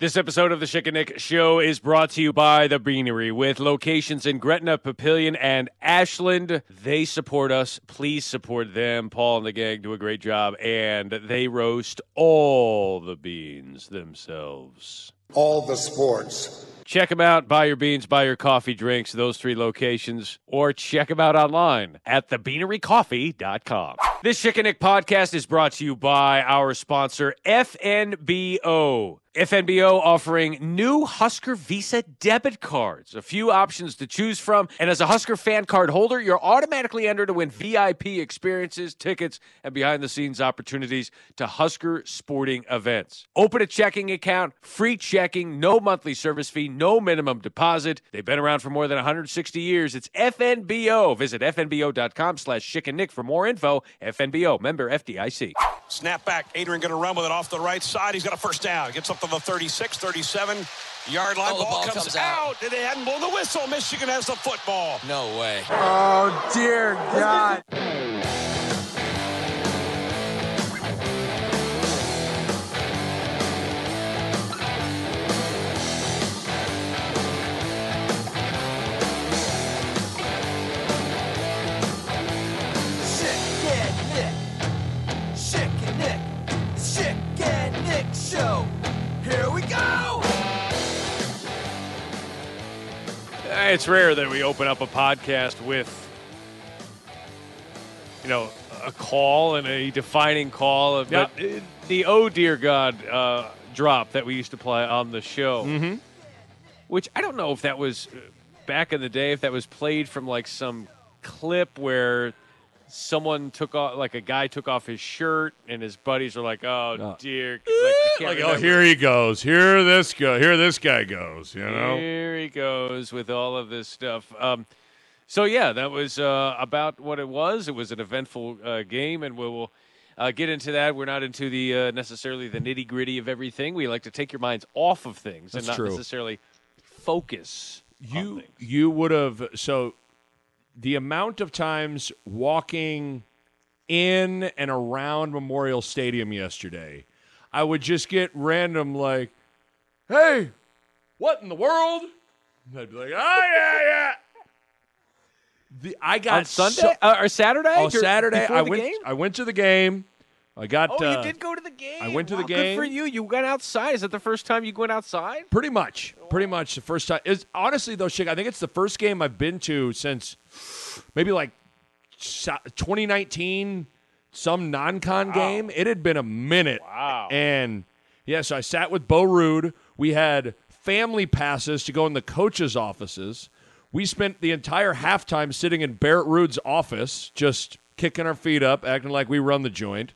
This episode of the Schick and Nick Show is brought to you by The Beanery with locations in Gretna, Papillion, and Ashland. They support us. Please support them. Paul and the gang do a great job, and they roast all the beans themselves. All the sports. Check them out. Buy your beans, buy your coffee drinks, those three locations, or check them out online at thebeanerycoffee.com. This Schick and Nick podcast is brought to you by our sponsor, FNBO. FNBO offering new Husker Visa debit cards, a few options to choose from. And as a Husker fan card holder, you're automatically entered to win VIP experiences, tickets, and behind the scenes opportunities to Husker sporting events. Open a checking account, free checking, no monthly service fee, no minimum deposit. They've been around for more than 160 years. It's FNBO. Visit FNBO.com slash Schick and Nick for more info. FNBO, member FDIC. Snap back. Adrian going to run with it off the right side. He's got a first down. Gets up to the 36, 37 yard line. Oh, the ball, ball comes, comes out. out. and They hadn't blown the whistle. Michigan has the football. No way. Oh, dear God. Show. Here we go. It's rare that we open up a podcast with, you know, a call and a defining call. But uh, the oh dear God uh, drop that we used to play on the show, mm-hmm. which I don't know if that was uh, back in the day, if that was played from like some clip where someone took off, like a guy took off his shirt and his buddies are like, oh dear. Like, Like, oh, here he goes. Here this go. Here this guy goes. You know. Here he goes with all of this stuff. Um, so yeah, that was uh, about what it was. It was an eventful uh, game, and we will uh, get into that. We're not into the uh, necessarily the nitty gritty of everything. We like to take your minds off of things and not true. necessarily focus. You you would have so the amount of times walking in and around Memorial Stadium yesterday, I would just get random like, "Hey, what in the world?" And I'd be like, "Oh yeah, yeah." The, I got on Sunday so- uh, or Saturday? oh, Saturday. I went. game? I went to the game. I got. Oh, uh, you did go to the game. I went to the game. Good for you. You went outside. Is that the first time you went outside? Pretty much. Pretty much the first time. Is honestly though, Schick, I think it's the first game I've been to since maybe like 2019, some non-con game. It had been a minute. Wow. And yeah, so I sat with Bo Ruud. We had family passes to go in the coaches' offices. We spent the entire halftime sitting in Barrett Ruud's office, just kicking our feet up, acting like we run the joint.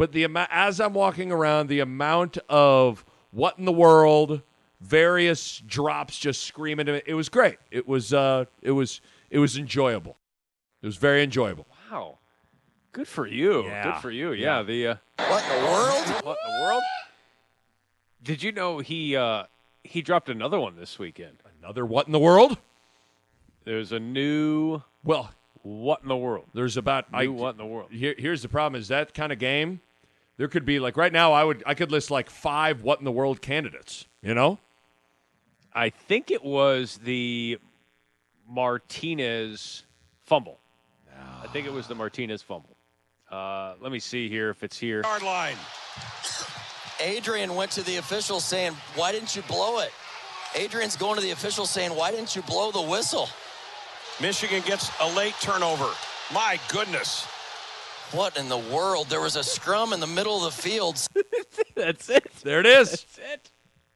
But the amount, as I'm walking around, the amount of what in the world, various drops just screaming to me. It was great. It was uh, it was it was enjoyable. It was very enjoyable. Wow. Good for you. Yeah. Good for you. Yeah. The uh, What in the world? what in the world? Did you know he uh, he dropped another one this weekend? Another what in the world? There's a new Well, what in the world? there's about New I, what in the world? Here, here's the problem: is that kind of game. There could be like right now, I would I could list like five what in the world candidates. You know, I think it was the Martinez fumble. I think it was the Martinez fumble. Uh, let me see here if it's here. Yard line. Adrian went to the officials saying, Why didn't you blow it? Adrian's going to the officials saying, Why didn't you blow the whistle? Michigan gets a late turnover. My goodness. What in the world? There was a scrum in the middle of the field. That's it. there it is. That's it.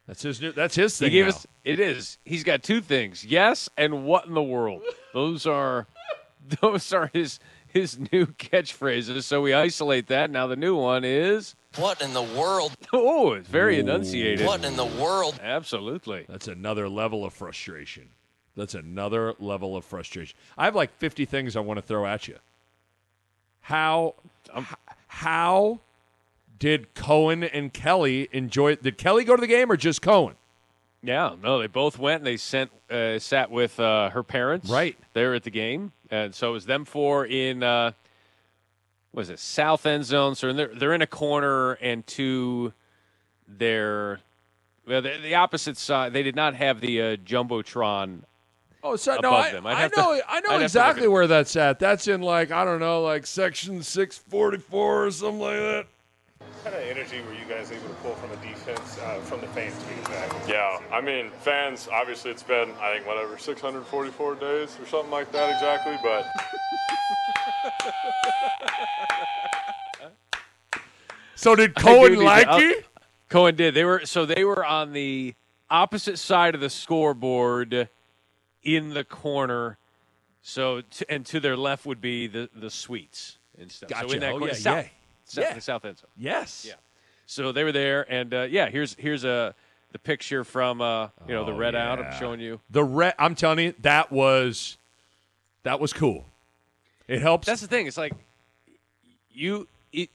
That's his new. That's his thing. He gave now. us. It is. He's got two things. Yes, and what in the world? Those are, those are his his new catchphrases. So we isolate that. Now the new one is. What in the world? Oh, it's very enunciated. What in the world? Absolutely. That's another level of frustration. That's another level of frustration. I have like 50 things I want to throw at you. How h- how did Cohen and Kelly enjoy Did Kelly go to the game or just Cohen? Yeah, no, they both went and they sent uh, sat with uh, her parents Right. there at the game, and so it was them four in uh, what was it south end zone. So they're they're in a corner, and to their Well, the, the opposite side, they did not have the uh, jumbotron. Oh, so, no, above I, them. I'd I have to- know, I I'd know have to exactly where that's at. That's in like I don't know, like section six forty four or something like that. What kind of energy were you guys able to pull from the defense, uh, from the fans to be exact? Yeah, I mean, fans, obviously it's been, I think, whatever, 644 days or something like that exactly, but So did Cohen like up- it? Cohen did. They were so they were on the opposite side of the scoreboard in the corner. So and to their left would be the the suites and stuff. So in that Oh, corner, yeah, south, yeah. south, Yeah. the south end zone. Yes. Yeah. So they were there, and uh, yeah, here's here's a the picture from uh, you know the Oh, red out. I'm showing you. The red. I'm telling you, that was that was cool. It helps. That's the thing. It's like you it,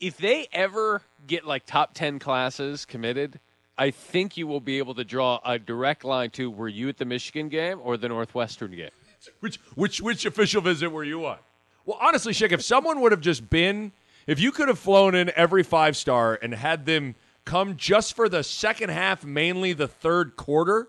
if they ever get like top 10 classes committed, I think you will be able to draw a direct line to were you at the Michigan game or the Northwestern game? Which which which official visit were you on? Well, honestly, Schick, if someone would have just been, if you could have flown in every five star and had them come just for the second half, mainly the third quarter,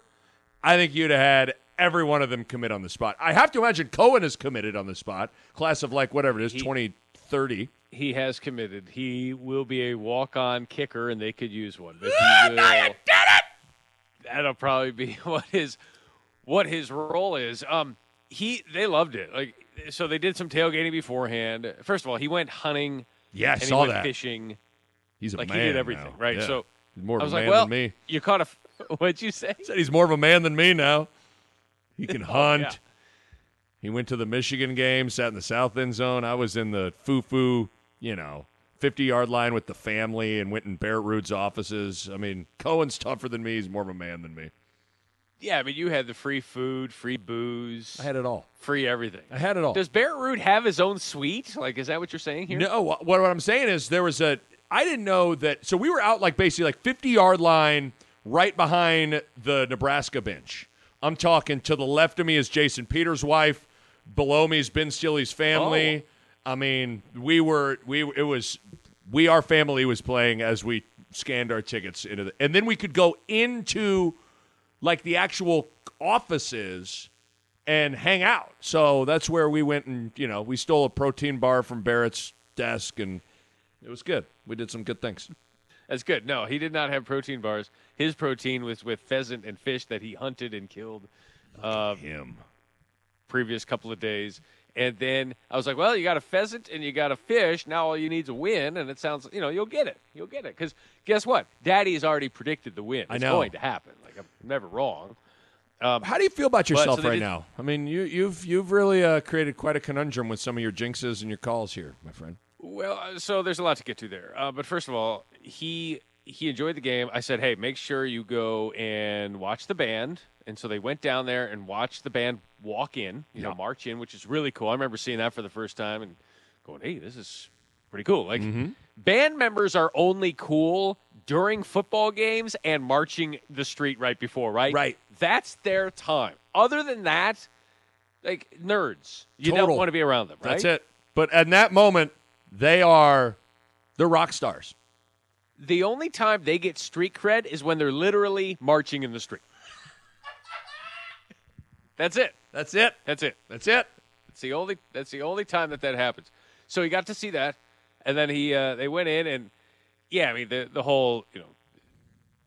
I think you'd have had every one of them commit on the spot. I have to imagine Cohen is committed on the spot, class of like whatever it is, twenty thirty. He has committed. He will be a walk-on kicker, and they could use one. But he will, That'll probably be what his what his role is. Um, he they loved it. Like so, they did some tailgating beforehand. First of all, he went hunting. Yeah, I and saw he went that. fishing. He's a like man. he did everything, now. right? Yeah. So He's more of I was a like, well, than me. you caught a. f- What'd you say? Said he's more of a man than me now. He can hunt. Oh, yeah. He went to the Michigan game, sat in the south end zone. I was in the foo-foo, you know, 50-yard line with the family and went in Barrett Ruud's offices. I mean, Cohen's tougher than me. He's more of a man than me. Yeah, I mean, you had the free food, free booze, I had it all. free everything. I had it all. Does Barrett Ruud have his own suite? Like, is that what you're saying here? No, what, what I'm saying is there was a. I didn't know that. So we were out like basically like 50 yard line, right behind the Nebraska bench. I'm talking to the left of me is Jason Peters' wife. Below me is Ben Stille's family. I mean, we were we it was we our family was playing as we scanned our tickets into the, and then we could go into like the actual offices and hang out. So that's where we went and, you know, we stole a protein bar from Barrett's desk and it was good. We did some good things. That's good. No, he did not have protein bars. His protein was with pheasant and fish that he hunted and killed uh, Him. Previous couple of days. And then I was like, well, you got a pheasant and you got a fish. Now all you need is a win. And it sounds, you know, you'll get it. You'll get it. Because guess what? Daddy has already predicted the win. I It's know. going to happen. Like, I'm never wrong. Um, How do you feel about so yourself they right did- now? I mean, you, you've you've really uh, created quite a conundrum with some of your jinxes and your calls here, my friend. Well, uh, so there's a lot to get to there. Uh, but first of all, he he enjoyed the game. I said, hey, make sure you go and watch the band. And so they went down there and watched the band walk in, you know, march in, which is really cool. I remember seeing that for the first time and going, hey, this is pretty cool. Like, mm-hmm. band members are only cool during football games and marching the street right before, right? Right. That's their time. Other than that, like nerds, you Total. don't want to be around them, right? That's it. But at that moment, they are they're rock stars. the only time they get street cred is when they're literally marching in the street. That's it. That's it. That's it. That's it. That's the only. That's the only time that that happens. So he got to see that, and then he uh, they went in and yeah, I mean the the whole you know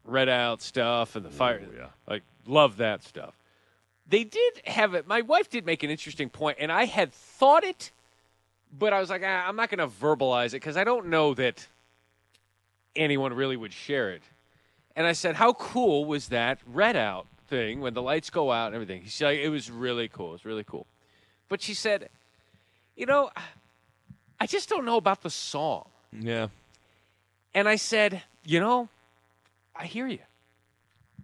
red out stuff and the fire. yeah. like love that stuff. They did have it. My wife did make an interesting point, and I had thought it, but I was like, ah, I'm not going to verbalize it because I don't know that anyone really would share it. And I said, How cool was that red out thing when the lights go out and everything? She's like, It was really cool. It was really cool. But she said, You know, I just don't know about the song. Yeah. And I said, You know, I hear you.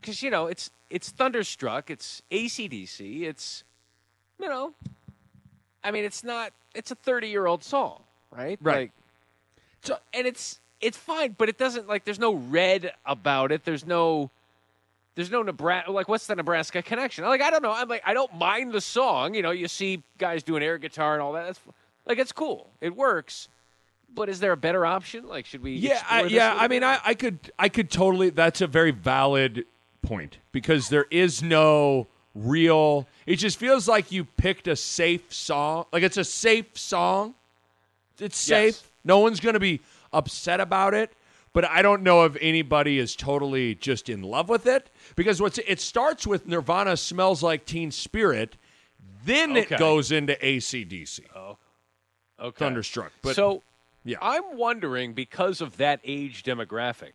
Because, you know, it's it's Thunderstruck, it's ACDC, it's, you know, I mean, it's not, it's a 30 year old song, right? Right. Like, so, and it's, it's fine, but it doesn't, like, there's no red about it. There's no, there's no Nebraska, like, what's the Nebraska connection? Like, I don't know. I'm like, I don't mind the song. You know, you see guys doing air guitar and all that. That's, like, it's cool. It works. But is there a better option? Like, should we? Yeah, I, yeah. I mean. I, I could, I could totally. That's a very valid point because there is no real. It just feels like you picked a safe song. Like it's a safe song. It's safe. Yes. No one's going to be upset about it. But I don't know if anybody is totally just in love with it because what's it starts with Nirvana smells like Teen Spirit, then Okay. it goes into ACDC. Oh, okay. Thunderstruck. But so, yeah. I'm wondering because of that age demographic,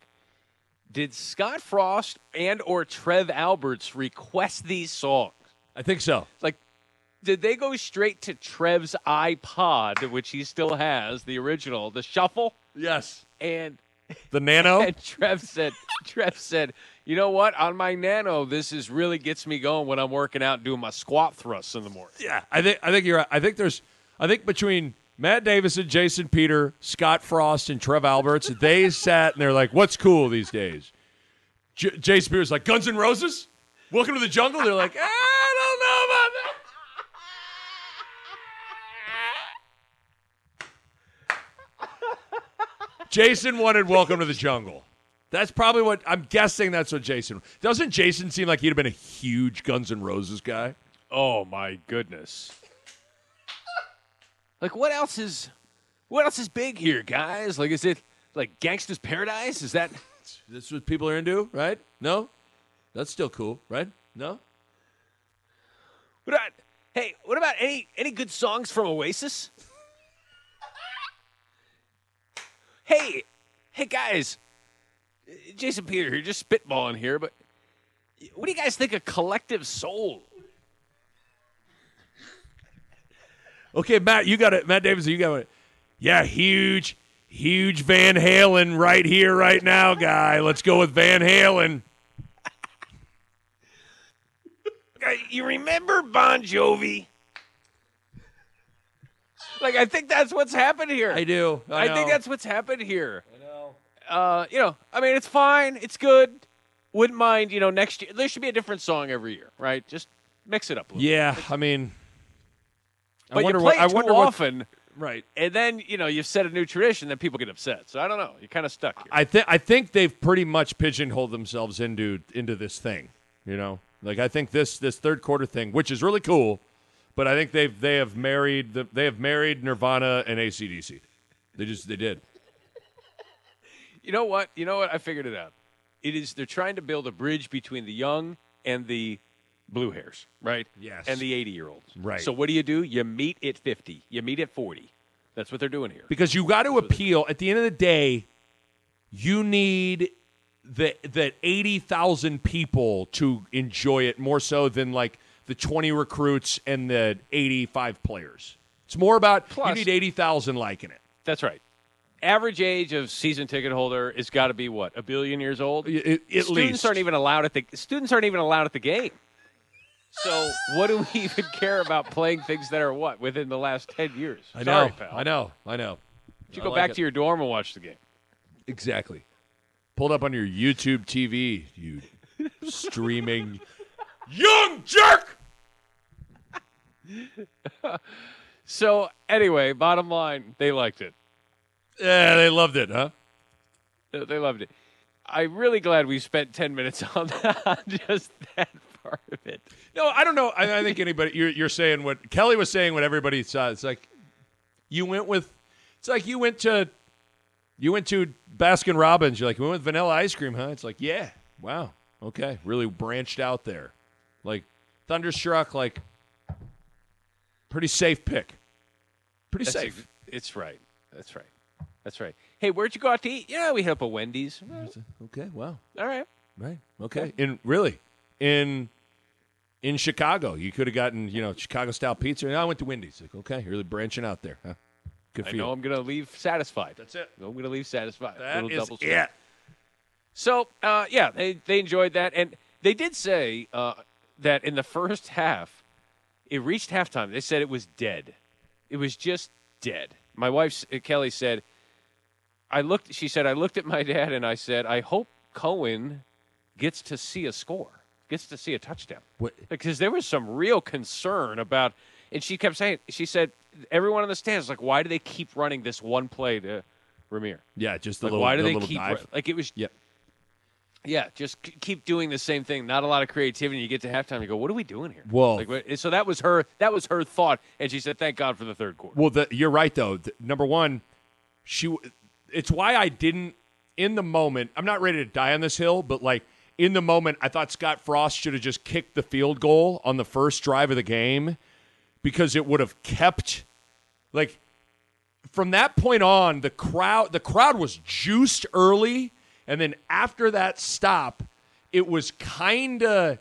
did Scott Frost and or Trev Alberts request these songs? I think so. Like, did they go straight to Trev's iPod, which he still has, the original, the shuffle, Yes. and The Nano. and Trev said, Trev said, you know what? On my Nano, this is really gets me going when I'm working out and doing my squat thrusts in the morning. Yeah, I think I think you're right. I think there's I think between Matt Davis and Jason Peter, Scott Frost, and Trev Alberts, they sat and they're like, "What's cool these days?" J- Jason Peter's like, "Guns and Roses, Welcome to the Jungle." They're like, "I don't know about that." Jason wanted Welcome to the Jungle. That's probably what I'm guessing. That's what Jason doesn't. Jason seem like he'd have been a huge Guns N' Roses guy. Oh my goodness. Like what else is what else is big here, guys? Like is it like Gangsta's Paradise? Is that This what people are into, right? No, that's still cool, right? No, what about Hey, what about any any good songs from Oasis? Hey, hey guys. Jason Peter here, just spitballing here, but what do you guys think of Collective Soul? Okay, Matt, you got it. Matt Davison, you got it. Yeah, huge, huge Van Halen right here, right now, guy. Let's go with Van Halen. You remember Bon Jovi? Like I think that's what's happened here. I do. I, I, think that's what's happened here. I know. Uh, you know, I mean, it's fine. It's good. Wouldn't mind. You know, next year there should be a different song every year, right? Just mix it up. A little. Yeah, I mean, but I wonder you play what. I it too wonder what. often, Right. and then you know you've set a new tradition, then people get upset. So I don't know. You're kind of stuck here. I think I think they've pretty much pigeonholed themselves into into this thing. You know, like I think this this third quarter thing, which is really cool, but I think they've they have married the, they have married Nirvana and ACDC. They just they did. You know what? You know what? I figured it out. It is they're trying to build a bridge between the young and the blue hairs, right? Yes. And the 80 year olds. Right. So what do you do? You meet at 50. You meet at 40. That's what they're doing here. because you got to appeal. At the end of the day, you need the the eighty thousand people to enjoy it more so than like the twenty recruits and the eighty five players. It's more about Plus- you need eighty thousand liking it. That's right. Average age of season ticket holder is got to be what a billion years old. I- I- at students least. aren't even allowed at the students aren't even allowed at the game. So what do we even care about playing things that are what within the last ten years? I know. Sorry, pal. I know. I know. You I go like back it. to your dorm and watch the game. exactly. Pulled up on your YouTube TV, you streaming young jerk. So anyway, bottom line, they liked it. Yeah, they loved it, huh? They loved it. I'm really glad we spent ten minutes on, on just that part of it. No, I don't know. I, I think anybody you're, you're saying what Kelly was saying. What everybody saw. It's like you went with. It's like you went to. You went to Baskin Robbins. You're like, we went with vanilla ice cream, huh? It's like, yeah, wow, okay, really branched out there. Like Thunderstruck, like pretty safe pick. Pretty That's safe. ex- it's right. That's right. That's right. Hey, where'd you go out to eat? Yeah, we hit up a Wendy's. Okay, wow, All right. right, okay. In really, in in Chicago, you could have gotten you know Chicago style pizza. And I went to Wendy's. Like, okay, you're really branching out there, huh? Good I know you. I'm gonna leave satisfied. That's it. I'm gonna leave satisfied. That Little is double it. So, uh, yeah, they they enjoyed that, and they did say uh, that in the first half, it reached halftime. They said it was dead. It was just dead. My wife uh, Kelly said, "I looked." She said, "I looked at my dad and I said, I hope Cohen gets to see a score, gets to see a touchdown." What- because there was some real concern about And she kept saying, she said, everyone in the stands like, why do they keep running this one play to Rahmir? Yeah, just the Like, little. why do the they keep dive. like it was? Yep. Yeah, just k- keep doing the same thing. Not a lot of creativity. You get to halftime, you go, "What are we doing here?" Well- like, so that was her. That was her thought, and she said, "Thank God for the third quarter." Well, the, you're right though. The- number one, she. It's why I didn't in the moment. I'm not ready to die on this hill, but like in the moment, I thought Scott Frost should have just kicked the field goal on the first drive of the game because it would have kept like from that point on the crowd the crowd was juiced early and then after that stop it was kind of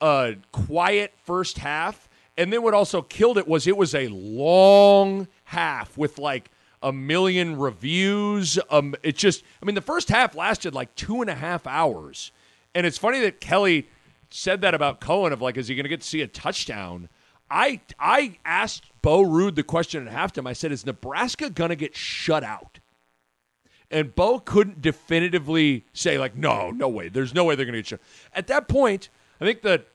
a quiet first half. And then what also killed it was it was a long half with like a million reviews. Um it just i mean the first half lasted like two and a half hours. And it's funny that kelly said that about cohen of like is he going to get to see a touchdown? I i asked Bo Ruud the question at halftime. I said is nebraska going to get shut out and Bo couldn't definitively say like, no, no way. There's no way they're going to get shut. At that point, I think that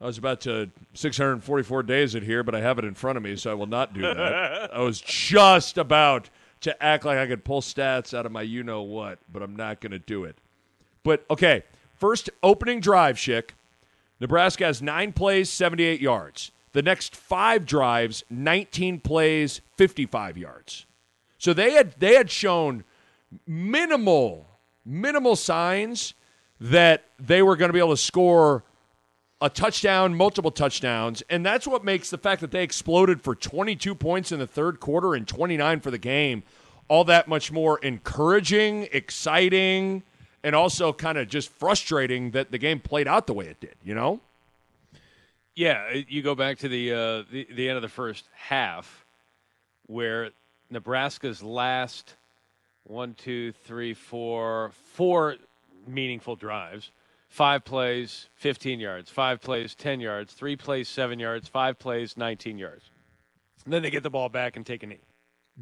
I was about to 644 days it here, but I have it in front of me, so I will not do that. I was just about to act like I could pull stats out of my you know what, but I'm not going to do it. But okay, first opening drive, Schick. Nebraska has nine plays, 78 yards. The next five drives, 19 plays, 55 yards. So they had they had shown minimal minimal signs that they were going to be able to score a touchdown, multiple touchdowns, and that's what makes the fact that they exploded for 22 points in the third quarter and 29 for the game all that much more encouraging, exciting, and also kind of just frustrating that the game played out the way it did, you know? Yeah, uh, you go back to the uh, the, the end of the first half, where Nebraska's last one, two, three, four, four meaningful drives, five plays, 15 yards, five plays, 10 yards, three plays, seven yards, five plays, 19 yards. And then they get the ball back and take a knee.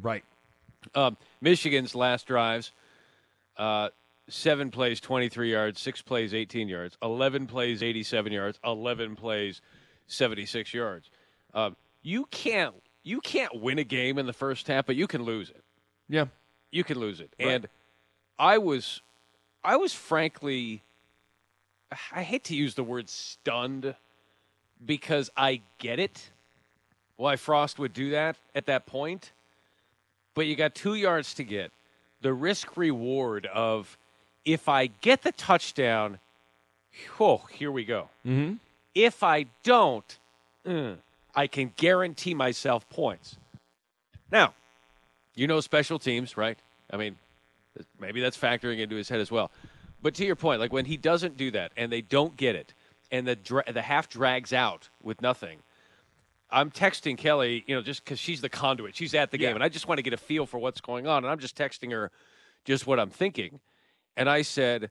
Right. Um, Michigan's last drives, uh, seven plays, 23 yards, six plays, 18 yards, 11 plays, 87 yards, 11 plays, 76 yards. Um, you can't you can't win a game in the first half, but you can lose it. Yeah. You can lose it. Right. And I was I was frankly I hate to use the word stunned because I get it why Frost would do that at that point. But you got two yards to get. The risk reward of if I get the touchdown, oh, here we go. Mm-hmm. If I don't, mm, I can guarantee myself points. Now, you know special teams, right? I mean, maybe that's factoring into his head as well. But to your point, like when he doesn't do that and they don't get it, and the dra- the half drags out with nothing, I'm texting Kelly, you know, just because she's the conduit. She's at the game, Yeah. and I just want to get a feel for what's going on. And I'm just texting her just what I'm thinking. And I said,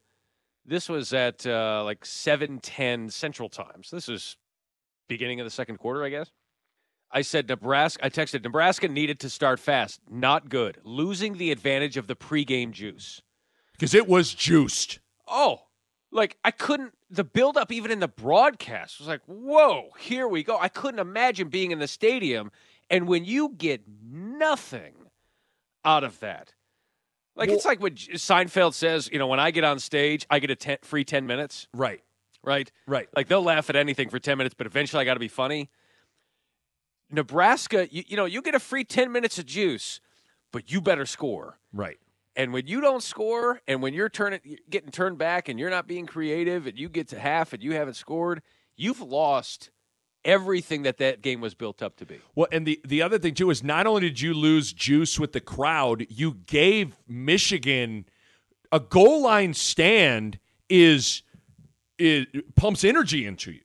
this was at uh, like 7:10 Central Time. So this is beginning of the second quarter, I guess. I said Nebraska. I texted Nebraska needed to start fast. Not good. Losing the advantage of the pregame juice. Because it was juiced. Oh, like I couldn't. The buildup, even in the broadcast, was like, "Whoa, here we go." I couldn't imagine being in the stadium, and when you get nothing out of that, like it's like what Seinfeld says. You know, when I get on stage, I get a ten, free ten minutes. Right. Right. Right. Like they'll laugh at anything for ten minutes, but eventually I got to be funny. Nebraska, you, you know, you get a free ten minutes of juice, but you better score. Right. And when you don't score, and when you're turning, getting turned back, and you're not being creative, and you get to half and you haven't scored, you've lost everything that that game was built up to be. Well, and the the other thing too is not only did you lose juice with the crowd, you gave Michigan a goal line stand is it pumps energy into you.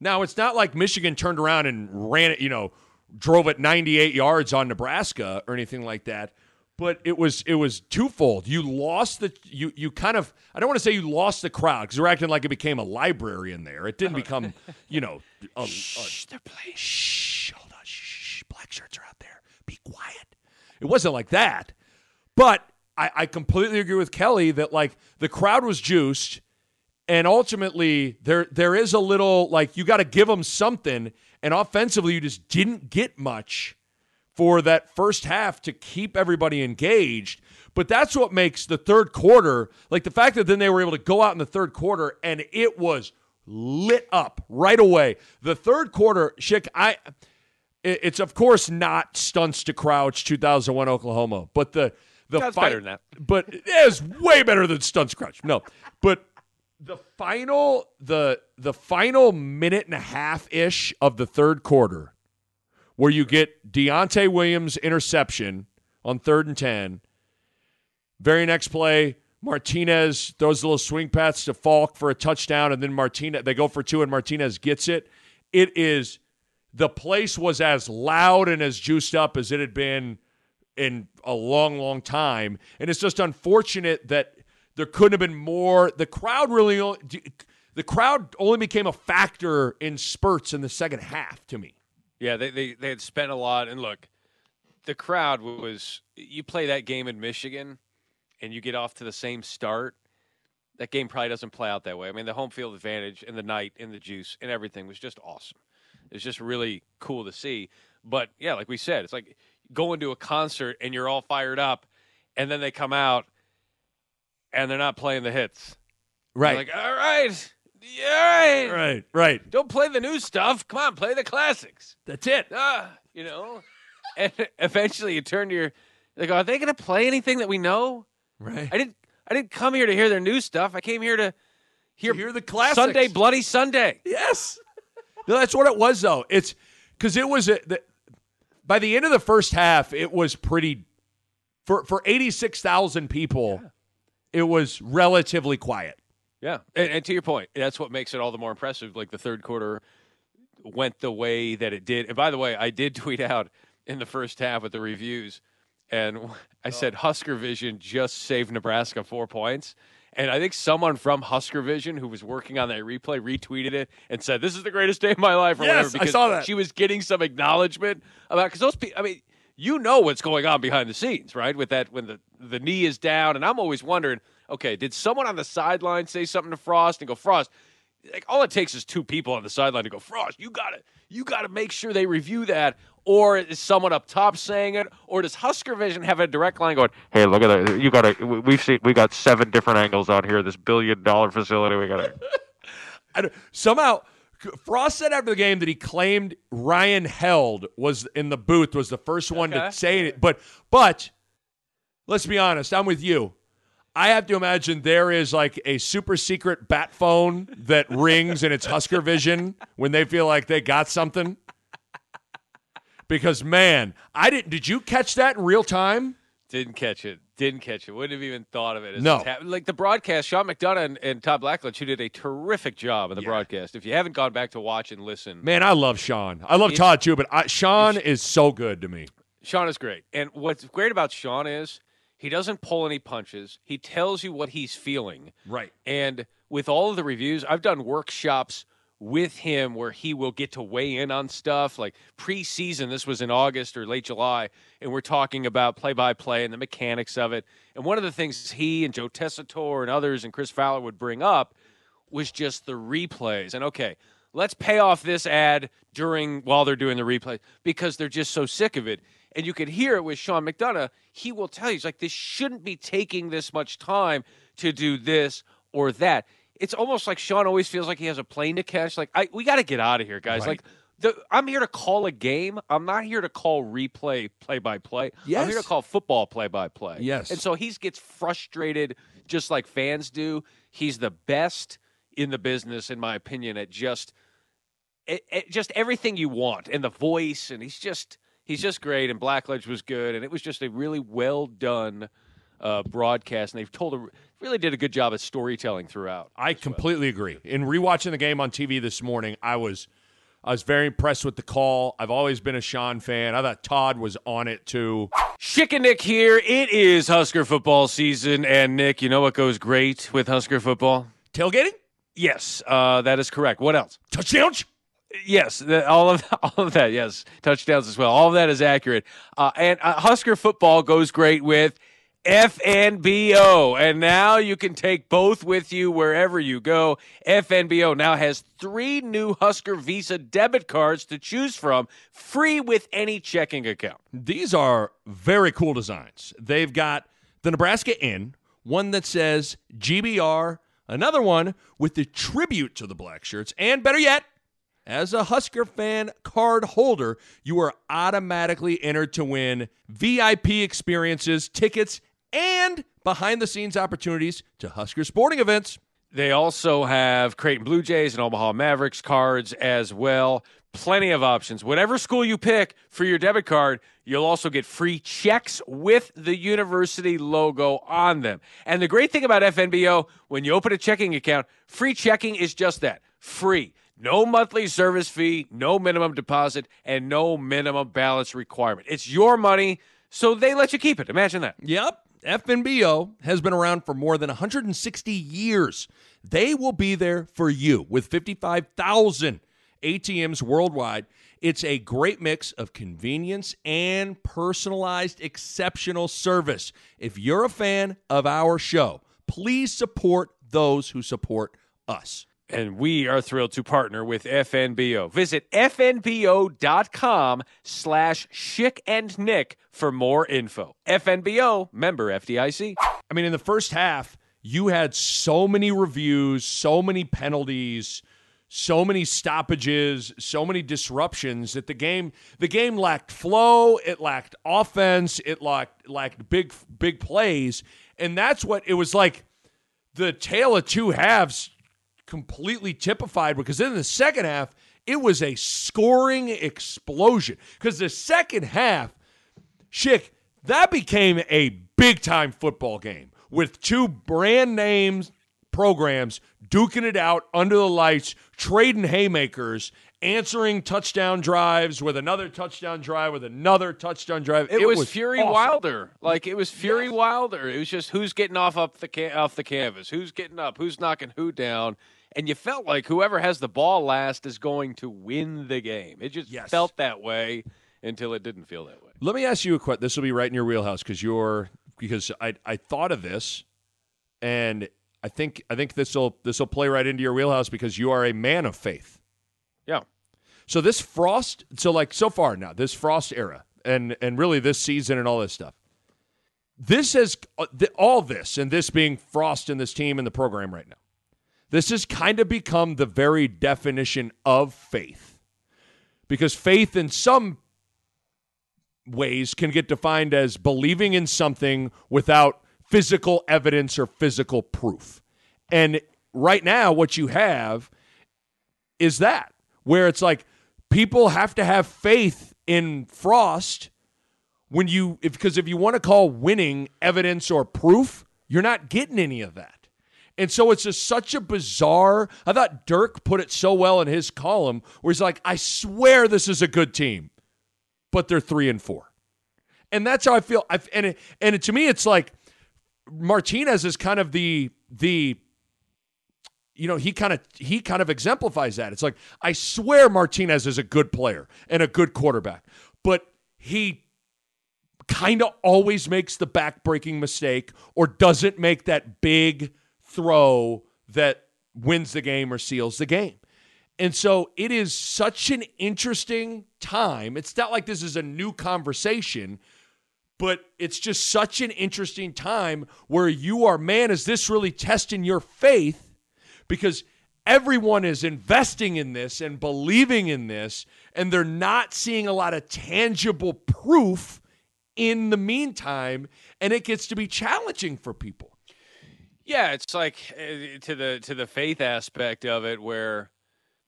Now it's not like Michigan turned around and ran it, you know, drove it 98 yards on Nebraska or anything like that. But it was it was twofold. You lost the you you kind of I don't want to say you lost the crowd because they're acting like it became a library in there. It didn't oh. become you know a, Shh, they're playing. shh, hold on, shh, black shirts are out there. Be quiet. It wasn't like that. But I, I completely agree with Kelly that like the crowd was juiced and ultimately there there is a little like you got to give them something, and offensively you just didn't get much for that first half to keep everybody engaged. But that's what makes the third quarter like the fact that then they were able to go out in the third quarter and it was lit up right away. The third quarter, Schick, I it's of course not Stuntz to Crouch 2001 Oklahoma, but the the That's fi- better than that. But it is way better than Stuntz to Crouch. No, but the final the the final minute and a half ish of the third quarter, where you get Deontai Williams interception on third and ten. Very next play, Martinez throws a little swing pass to Falk for a touchdown, and then Martinez they go for two, and Martinez gets it. It is the place was as loud and as juiced up as it had been in a long, long time, and it's just unfortunate that there couldn't have been more. The crowd really, only, the crowd only became a factor in spurts in the second half to me. Yeah, they, they they had spent a lot, and look, the crowd was. You play that game in Michigan, and you get off to the same start. That game probably doesn't play out that way. I mean, the home field advantage and the night and the juice and everything was just awesome. It was just really cool to see. But yeah, like we said, it's like going to a concert and you're all fired up, and then they come out and they're not playing the hits. You're like, all right, yeah, all right. right, right. Don't play the new stuff. Come on, play the classics. That's it. Ah, you know. And eventually, you turn to your. Go, are they going to play anything that we know? Right. I didn't. I didn't come here to hear their new stuff. I came here to hear, hear the classics. Sunday Bloody Sunday. Yes. No, that's what it was though. It's because it was a, the, by the end of the first half, it was pretty for for eighty six thousand people. It was relatively quiet. Yeah, and, and to your point, that's what makes it all the more impressive. Like the third quarter went the way that it did. And by the way, I did tweet out in the first half with the reviews, and I said oh. Husker Vision just saved Nebraska four points. And I think someone from Husker Vision who was working on that replay retweeted it and said, "This is the greatest day of my life." Or Yes, whatever, I saw that. She was getting some acknowledgement about because those people. I mean, you know what's going on behind the scenes, right? With that, when the the knee is down, and I'm always wondering, okay, did someone on the sideline say something to Frost and go, Frost? Like all it takes is two people on the sideline to go, Frost, you gotta, you gotta make sure they review that, or is someone up top saying it, or does Husker Vision have a direct line going, Hey, look at that, you gotta, we- we've seen, we got seven different angles out here. This billion dollar facility, we gotta. Somehow Frost said after the game that he claimed Ryan Held was in the booth was the first one Okay. to say it. But but let's be honest, I'm with you. I have to imagine there is like a super secret bat phone that rings and it's Husker Vision when they feel like they got something. Because man, I didn't. Did you catch that in real time? Didn't catch it. Didn't catch it. Wouldn't have even thought of it. As No. like the broadcast, Sean McDonough and, and Todd Blackledge, who did a terrific job in the broadcast. If you haven't gone back to watch and listen, Man, I love Sean. I love He's- Todd too, but I, Sean is so good to me. Sean is great. And what's great about Sean is he doesn't pull any punches. He tells you what he's feeling. Right. And with all of the reviews, I've done workshops with him where he will get to weigh in on stuff like preseason. This was in August or late July, and we're talking about play by play and the mechanics of it. And one of the things he and Joe Tessitore and others and Chris Fowler would bring up was just the replays. And okay, let's pay off this ad during while they're doing the replay because they're just so sick of it. And you could hear it with Sean McDonough. He will tell you, he's like, this shouldn't be taking this much time to do this or that. It's almost like Sean always feels like he has a plane to catch. Like, I, we got to get out of here, guys. Right. Like, the, I'm here to call a game. I'm not here to call replay play by play. Yes. I'm here to call football play by play. Yes. And so he gets frustrated just like fans do. He's the best in the business, in my opinion, at just it, it- just everything you want and the voice and he's just he's just great and Blackledge was good and it was just a really well done uh, broadcast and they've told a really did a good job of storytelling throughout. I completely agree. In rewatching the game on TV this morning, I was I was very impressed with the call. I've always been a Sean fan. I thought Todd was on it too. Schick and Nick here. It is Husker football season and Nick, you know what goes great with Husker football? Tailgating? Yes, uh, that is correct. What else? Touchdowns? Yes, the, all of all of that. Yes, touchdowns as well. All of that is accurate. Uh, and uh, Husker football goes great with FNBO. And now you can take both with you wherever you go. FNBO now has three new Husker Visa debit cards to choose from, free with any checking account. These are very cool designs. They've got the Nebraska Inn, one that says GBR, another one with the tribute to the black shirts, and better yet, as a Husker fan card holder, you are automatically entered to win VIP experiences, tickets, and behind the scenes opportunities to Husker sporting events. They also have Creighton Blue Jays and Omaha Mavericks cards as well. Plenty of options. Whatever school you pick for your debit card, you'll also get free checks with the university logo on them. And the great thing about FNBO, when you open a checking account, free checking is just that free. No monthly service fee, no minimum deposit, and no minimum balance requirement. It's your money, so they let you keep it. Imagine that. Yep. FNBO has been around for more than 160 years. They will be there for you with 55,000 ATMs worldwide. It's a great mix of convenience and personalized, exceptional service. If you're a fan of our show, please support those who support us. And we are thrilled to partner with FNBO. Visit fnbo.com slash Schick and Nick for more info. FNBO, member FDIC. I mean, in the first half, you had so many reviews, so many penalties, so many stoppages, so many disruptions that the game the game lacked flow, it lacked offense, it lacked lacked big big plays, and that's what it was like the tale of two halves completely typified because then in the second half it was a scoring explosion because the second half Schick, that became a big time football game with two brand names programs duking it out under the lights, trading haymakers, answering touchdown drives with another touchdown drive with another touchdown drive. It, was, Fury awesome. Wilder. Like it was Fury Wilder. It was just who's getting off up the ca- off the canvas, who's getting up, who's knocking who down, and you felt like whoever has the ball last is going to win the game. It just Yes. felt that way until it didn't feel that way. Let me ask you a question. This will be right in your wheelhouse because you're because I I thought of this, and I think I think this will this will play right into your wheelhouse because you are a man of faith. Yeah. So this frost, so like so far now, this frost era, and and really this season and all this stuff. This has uh, all this and this being frost in this team and the program right now. This has kind of become the very definition of faith, because faith in some ways can get defined as believing in something without physical evidence or physical proof. And right now, what you have is that where it's like people have to have faith in Frost when you if because if you want to call winning evidence or proof, you're not getting any of that. And so it's just such a bizarre. I thought Dirk put it so well in his column where he's like, I swear this is a good team, but they're three and four. And that's how I feel. I, and it, and it, to me, it's like Martinez is kind of the the you know he kind of he kind of exemplifies that. It's like I swear Martinez is a good player and a good quarterback, but he kind of always makes the back-breaking mistake or doesn't make that big throw that wins the game or seals the game. And so it is such an interesting time. It's not like this is a new conversation, but it's just such an interesting time where you are, man, is this really testing your faith? Because everyone is investing in this and believing in this, and they're not seeing a lot of tangible proof in the meantime, and it gets to be challenging for people. Yeah, it's like uh, to the to the faith aspect of it, where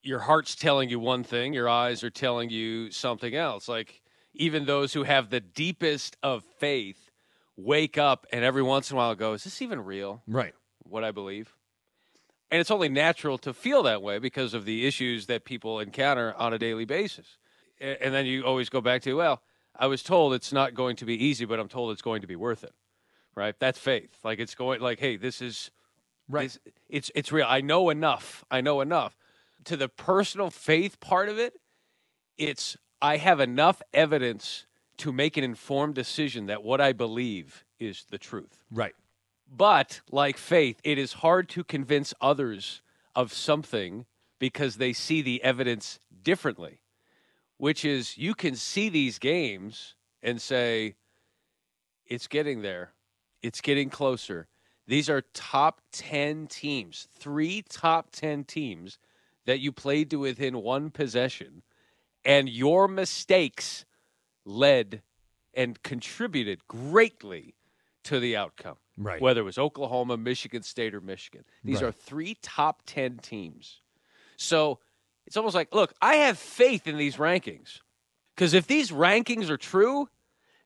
your heart's telling you one thing, your eyes are telling you something else. Like even those who have the deepest of faith wake up and every once in a while go, "Is this even real? Right. What I believe?" And it's only natural to feel that way because of the issues that people encounter on a daily basis. And then you always go back to, "Well, I was told it's not going to be easy, but I'm told it's going to be worth it." Right? That's faith. Like it's going like, "Hey, this is Right. it's, it's it's real. I know enough. I know enough. To the personal faith part of it, it's I have enough evidence to make an informed decision that what I believe is the truth. Right. But like faith, it is hard to convince others of something because they see the evidence differently, which is you can see these games and say, it's getting there, it's getting closer. These are top 10 teams, three top 10 teams that you played to within one possession, and your mistakes led and contributed greatly to the outcome. Right. Whether it was Oklahoma, Michigan State, or Michigan. These Right. are three top 10 teams. So it's almost like, look, I have faith in these rankings. Because if these rankings are true,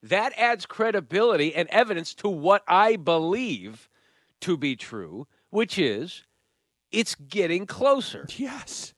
that adds credibility and evidence to what I believe to be true, which is it's getting closer. Yes.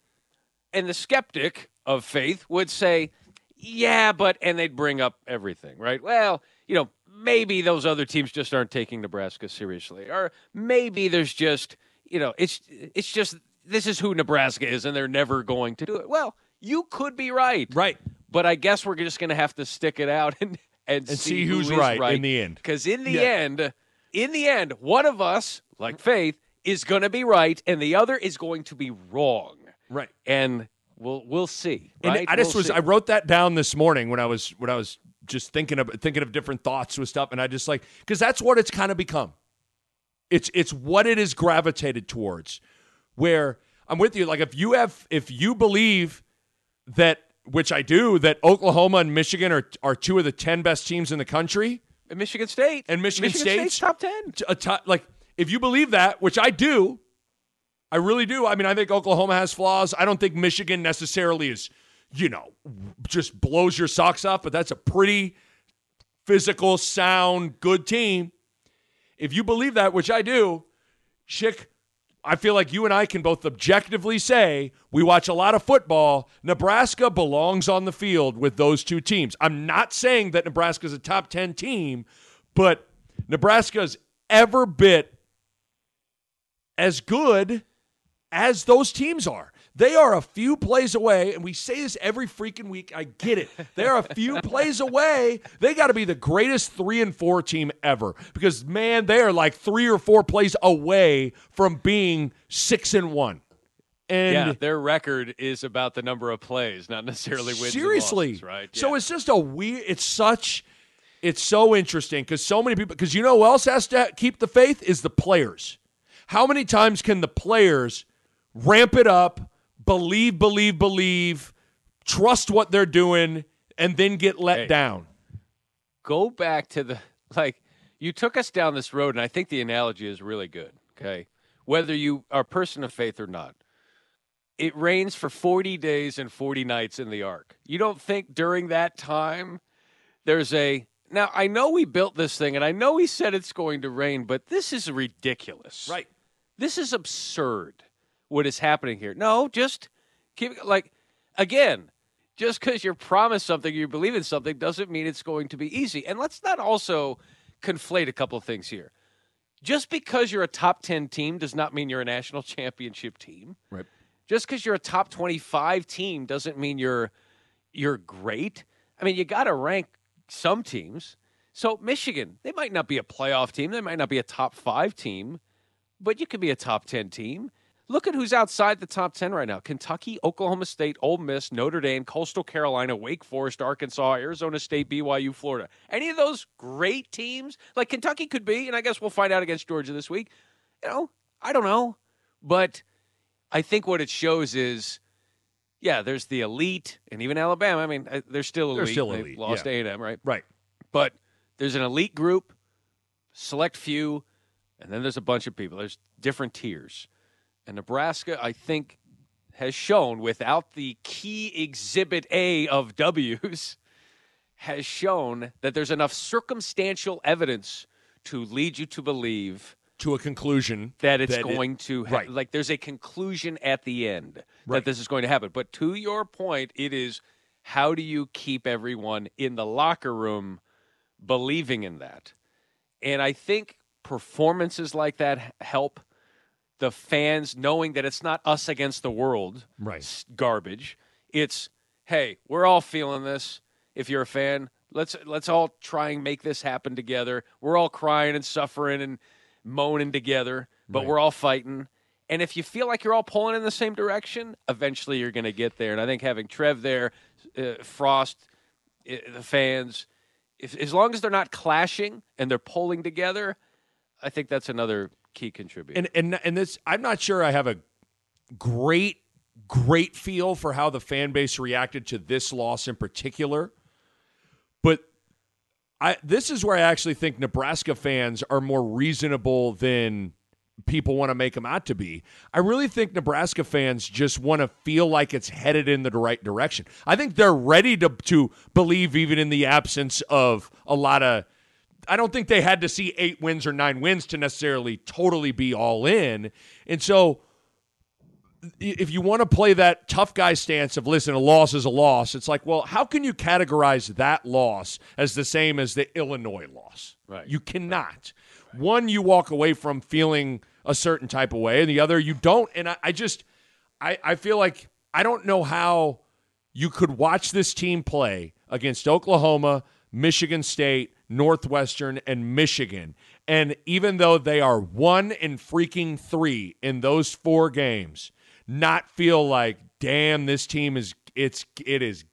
And the skeptic of faith would say, yeah, but, and they'd bring up everything, right? Well, you know, maybe those other teams just aren't taking Nebraska seriously. Or maybe there's just, you know, it's, it's just, this is who Nebraska is and they're never going to do it. Well, you could be right. Right. But I guess we're just going to have to stick it out and, and, And see, see who's who is right in the end. Because in the Yeah. end, in the end, one of us, like Faith, is going to be right and the other is going to be wrong. Right. And we'll we'll see. And right? I just We'll was see. I wrote that down this morning when I was when I was just thinking of thinking of different thoughts with stuff and I just like cuz that's what it's kind of become. It's it's what it is gravitated towards where I'm with you like if you have if you believe that which I do that Oklahoma and Michigan are are two of the 10 best teams in the country And Michigan State. and Michigan, State's State's top 10. t- a top, like if you believe that, which I do, I really do. I mean, I think Oklahoma has flaws. I don't think Michigan necessarily is, you know, just blows your socks off, but that's a pretty physical, sound, good team. If you believe that, which I do, Schick, I feel like you and I can both objectively say we watch a lot of football. Nebraska belongs on the field with those two teams. I'm not saying that Nebraska is a top 10 team, but Nebraska's ever bit as good as those teams are. They are a few plays away, and we say this every freaking week. I get it. They're a few plays away. They got to be the greatest three and four team ever because, man, they are like three or four plays away from being six and one. And yeah, their record is about the number of plays, not necessarily wins. seriously, losses, right? So Yeah. it's just a weird. It's such. It's so interesting because so many people. Because you know who else has to keep the faith is the players. How many times can the players ramp it up, believe, believe, believe, trust what they're doing, and then get let Hey. down? go back to the like you took us down this road and i think the analogy is really good okay whether you are a person of faith or not it rains for 40 days and 40 nights in the ark you don't think during that time there's a now i know we built this thing and i know we said it's going to rain but this is ridiculous Right. this is absurd what is happening here. No just keep like again just because you're promised something you believe in something doesn't mean it's going to be easy. And let's not also conflate a couple of things here. Just because you're a top 10 team does not mean you're a national championship team. Right. just because you're a top 25 team doesn't mean you're you're great. I mean you got to rank some teams. So michigan they might not be a playoff team. They might not be a top 5 team but you could be a top 10 team look at who's outside the top 10 right now kentucky oklahoma state ole miss notre dame coastal carolina wake forest arkansas arizona state byu florida any of those great teams like kentucky could be and i guess we'll find out against georgia this week you know i don't know but I think what it shows is, yeah, there's the elite, and even Alabama. I mean, uh, they're still elite. They're still They elite, lost yeah. A and M, right? Right. But there's an elite group, select few, and then there's a bunch of people. There's different tiers, and Nebraska, I think, has shown without the key exhibit A of W's, has shown that there's enough circumstantial evidence to lead you to believe To a conclusion that it's it- going to ha- right. like there's a conclusion at the end Right. that this is going to happen but to your point it is how do you keep everyone in the locker room believing in that and i think performances like that help the fans knowing that it's not us against the world Right. garbage it's hey we're all feeling this if you're a fan Let's let's all try and make this happen together. We're all crying and suffering and moaning together, but Right. we're all fighting. And if you feel like you're all pulling in the same direction, eventually you're going to get there. And I think having Trev there, uh, Frost, uh, the fans, if, as long as they're not clashing and they're pulling together, I think that's another key contributor. And and and this, I'm not sure I have a great great feel for how the fan base reacted to this loss in particular, but I this is where I actually think Nebraska fans are more reasonable than people want to make them out to be. I really think Nebraska fans just want to feel like it's headed in the right direction. I think they're ready to to believe even in the absence of a lot of I don't think they had to see 8 wins or 9 wins to necessarily totally be all in. And so if you want to play that tough guy stance of listen, a loss is a loss, it's like, well, how can you categorize that loss as the same as the Illinois loss? Right. You cannot. One, you walk away from feeling a certain type of way, and the other, you don't. And I, I just, I, I feel like I don't know how you could watch this team play against Oklahoma, Michigan State, Northwestern, and Michigan. And even though they are one in freaking three in those four games, not feel like, damn, this team is it's it is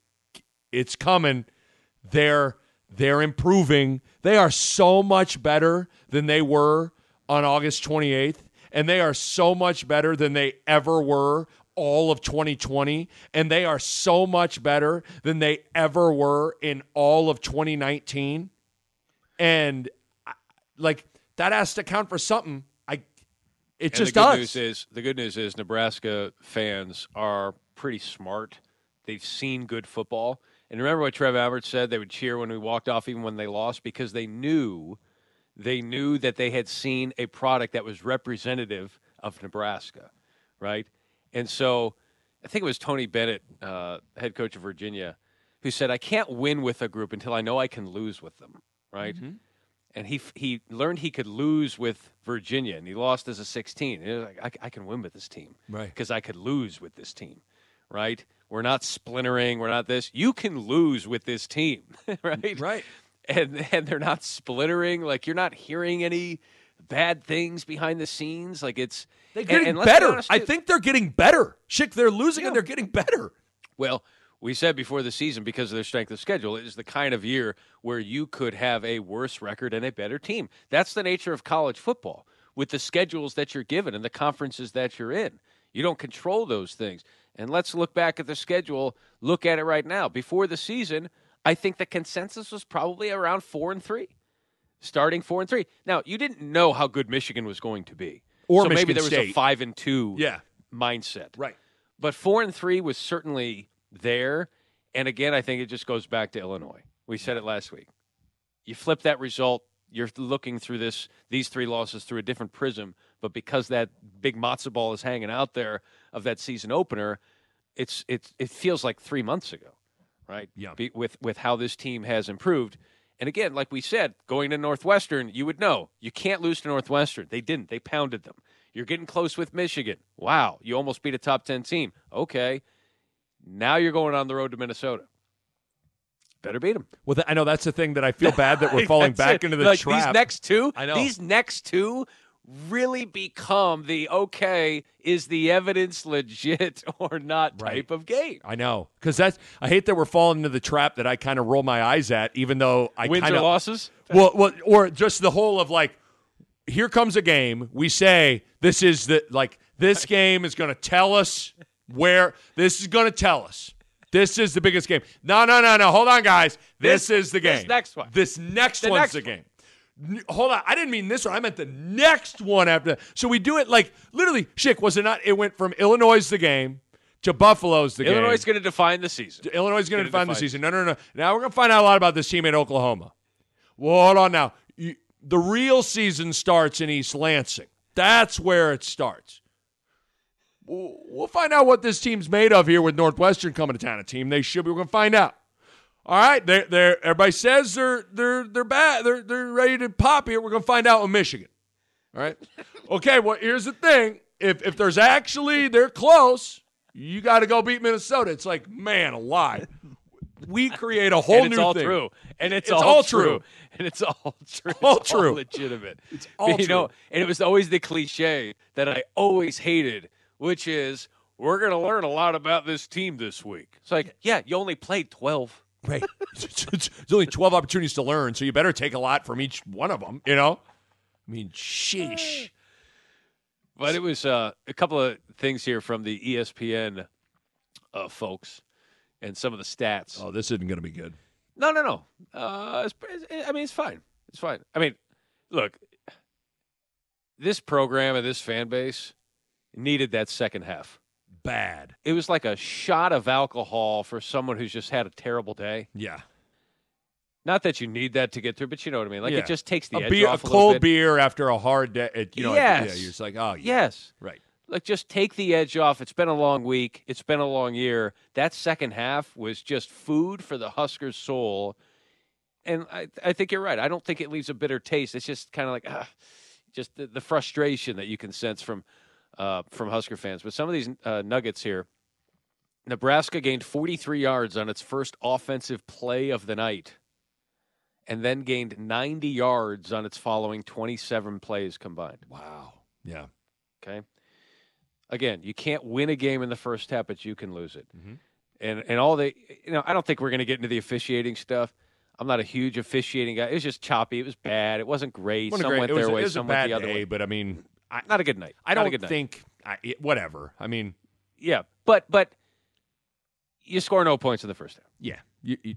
it's coming. They're they're improving. They are so much better than they were on August 28th, and they are so much better than they ever were all of 2020, and they are so much better than they ever were in all of 2019. And like that has to count for something. I it And just the good does. news is the good news is Nebraska fans are pretty smart. They've seen good football. And remember what Trev Alberts said? They would cheer when we walked off, even when they lost, because they knew they knew that they had seen a product that was representative of Nebraska, right? And so I think it was Tony Bennett, uh, head coach of Virginia, who said, "I can't win with a group until I know I can lose with them." Right? and he he learned he could lose with Virginia, and he lost as a 16. And he was like, I, I can win with this team, Right. Because I could lose with this team, right? We're not splintering. We're not this. You can lose with this team, right? Right. And and they're not splintering. Like you're not hearing any bad things behind the scenes. Like it's They're getting and be better. honest, I think they're getting better. Schick, they're losing and they're getting better. Well, we said before the season because of their strength of schedule, it is the kind of year where you could have a worse record and a better team. That's the nature of college football with the schedules that you're given and the conferences that you're in. You don't control those things. And let's look back at the schedule, look at it right now. Before the season, I think the consensus was probably around 4 and 3. Starting 4 and 3. Now, you didn't know how good Michigan was going to be. Or so maybe Michigan there was a 5 and 2 Yeah. mindset. Right. But four and three was certainly there. And again, I think it just goes back to Illinois. We said it last week. You flip that result, you're looking through this these three losses through a different prism. But because that big matzo ball is hanging out there of that season opener, it's it's it feels like three months ago, right? Yeah. Be, with with how this team has improved. And again, like we said, going to Northwestern, you would know you can't lose to Northwestern. They didn't. They pounded them. You're getting close with Michigan. Wow, you almost beat a top 10 team. Okay. Now you're going on the road to Minnesota. Better beat them. Well, th- I know that's the thing that I feel bad that we're falling back into the like trap. These next two, I know. These next two really become the okay, is the evidence legit or not Right. type of game. I know because that's. I hate that we're falling into the trap that I kind of roll my eyes at, even though I Wins kind or losses? Well, well, or just the whole of like, here comes a game. We say this is the like this game is going to tell us where this is going to tell us. This is the biggest game. No, no, no, no. Hold on, guys. This, This- is the game. this next one. This next The one's next the one. game. N- Hold on. I didn't mean this one. I meant the next one after. That. So we do it like literally. Schick was it not? It went from Illinois the game to Buffalo's the game. Illinois is going to define the season. Illinois is going to define the season. No, no, no. Now we're going to find out a lot about this team at Oklahoma. Well, hold on now. You, the real season starts in East Lansing. That's where it starts. We'll we'll find out what this team's made of here with Northwestern coming to town. A team they should be. We're going to find out. All right, they're, they're, everybody says they're they're they're bad. They're they're ready to pop here. We're going to find out with Michigan. All right. Okay. Well, here's the thing. If if there's actually they're close, you got to go beat Minnesota. It's like man alive. we create a whole and new it's all thing. true, and it's, It's all, all true. true. and it's all true. It's All true. legitimate. It's all you know, and it was always the cliche that I always hated, which is we're going to learn a lot about this team this week. It's like, yeah, you only played twelve. Right. There's only 12 opportunities to learn, so you better take a lot from each one of them, you know? I mean, sheesh. But it was uh, a couple of things here from the ESPN uh, folks and some of the stats. Oh, this isn't going to be good. No, no, no. Uh, it's, it's- I mean, it's fine. It's fine. I mean, look, this program and this fan base needed that second half. Bad. It was like a shot of alcohol for someone who's just had a terrible day. Yeah. Not that you need that to get through, but you know what I mean. Like Yeah. it just takes the a edge beer, off a a cold beer after a hard day. It, you know, Yes. yeah, you're just like, oh, yeah. Yes. Right. Like just take the edge off. It's been a long week. It's been a long year. That second half was just food for the Huskers' soul. And I, I think you're right. I don't think it leaves a bitter taste. It's just kind of like, ah, just the, the frustration that you can sense from uh, from Husker fans. But some of these uh, nuggets here, Nebraska gained 43 yards on its first offensive play of the night, and then gained 90 yards on its following 27 plays combined. Wow. Yeah. Okay. Again, you can't win a game in the first half, but you can lose it. Mm-hmm. And and all the you know, I don't think we're going to get into the officiating stuff. I'm not a huge officiating guy. It was just choppy. It was bad. It wasn't great. Wasn't some great. went was, their way. Some went the other day, way. but I mean, I, Not a good night. I don't think, I, it- whatever. I mean, Yeah, but but you score no points in the first half. yeah. You, you,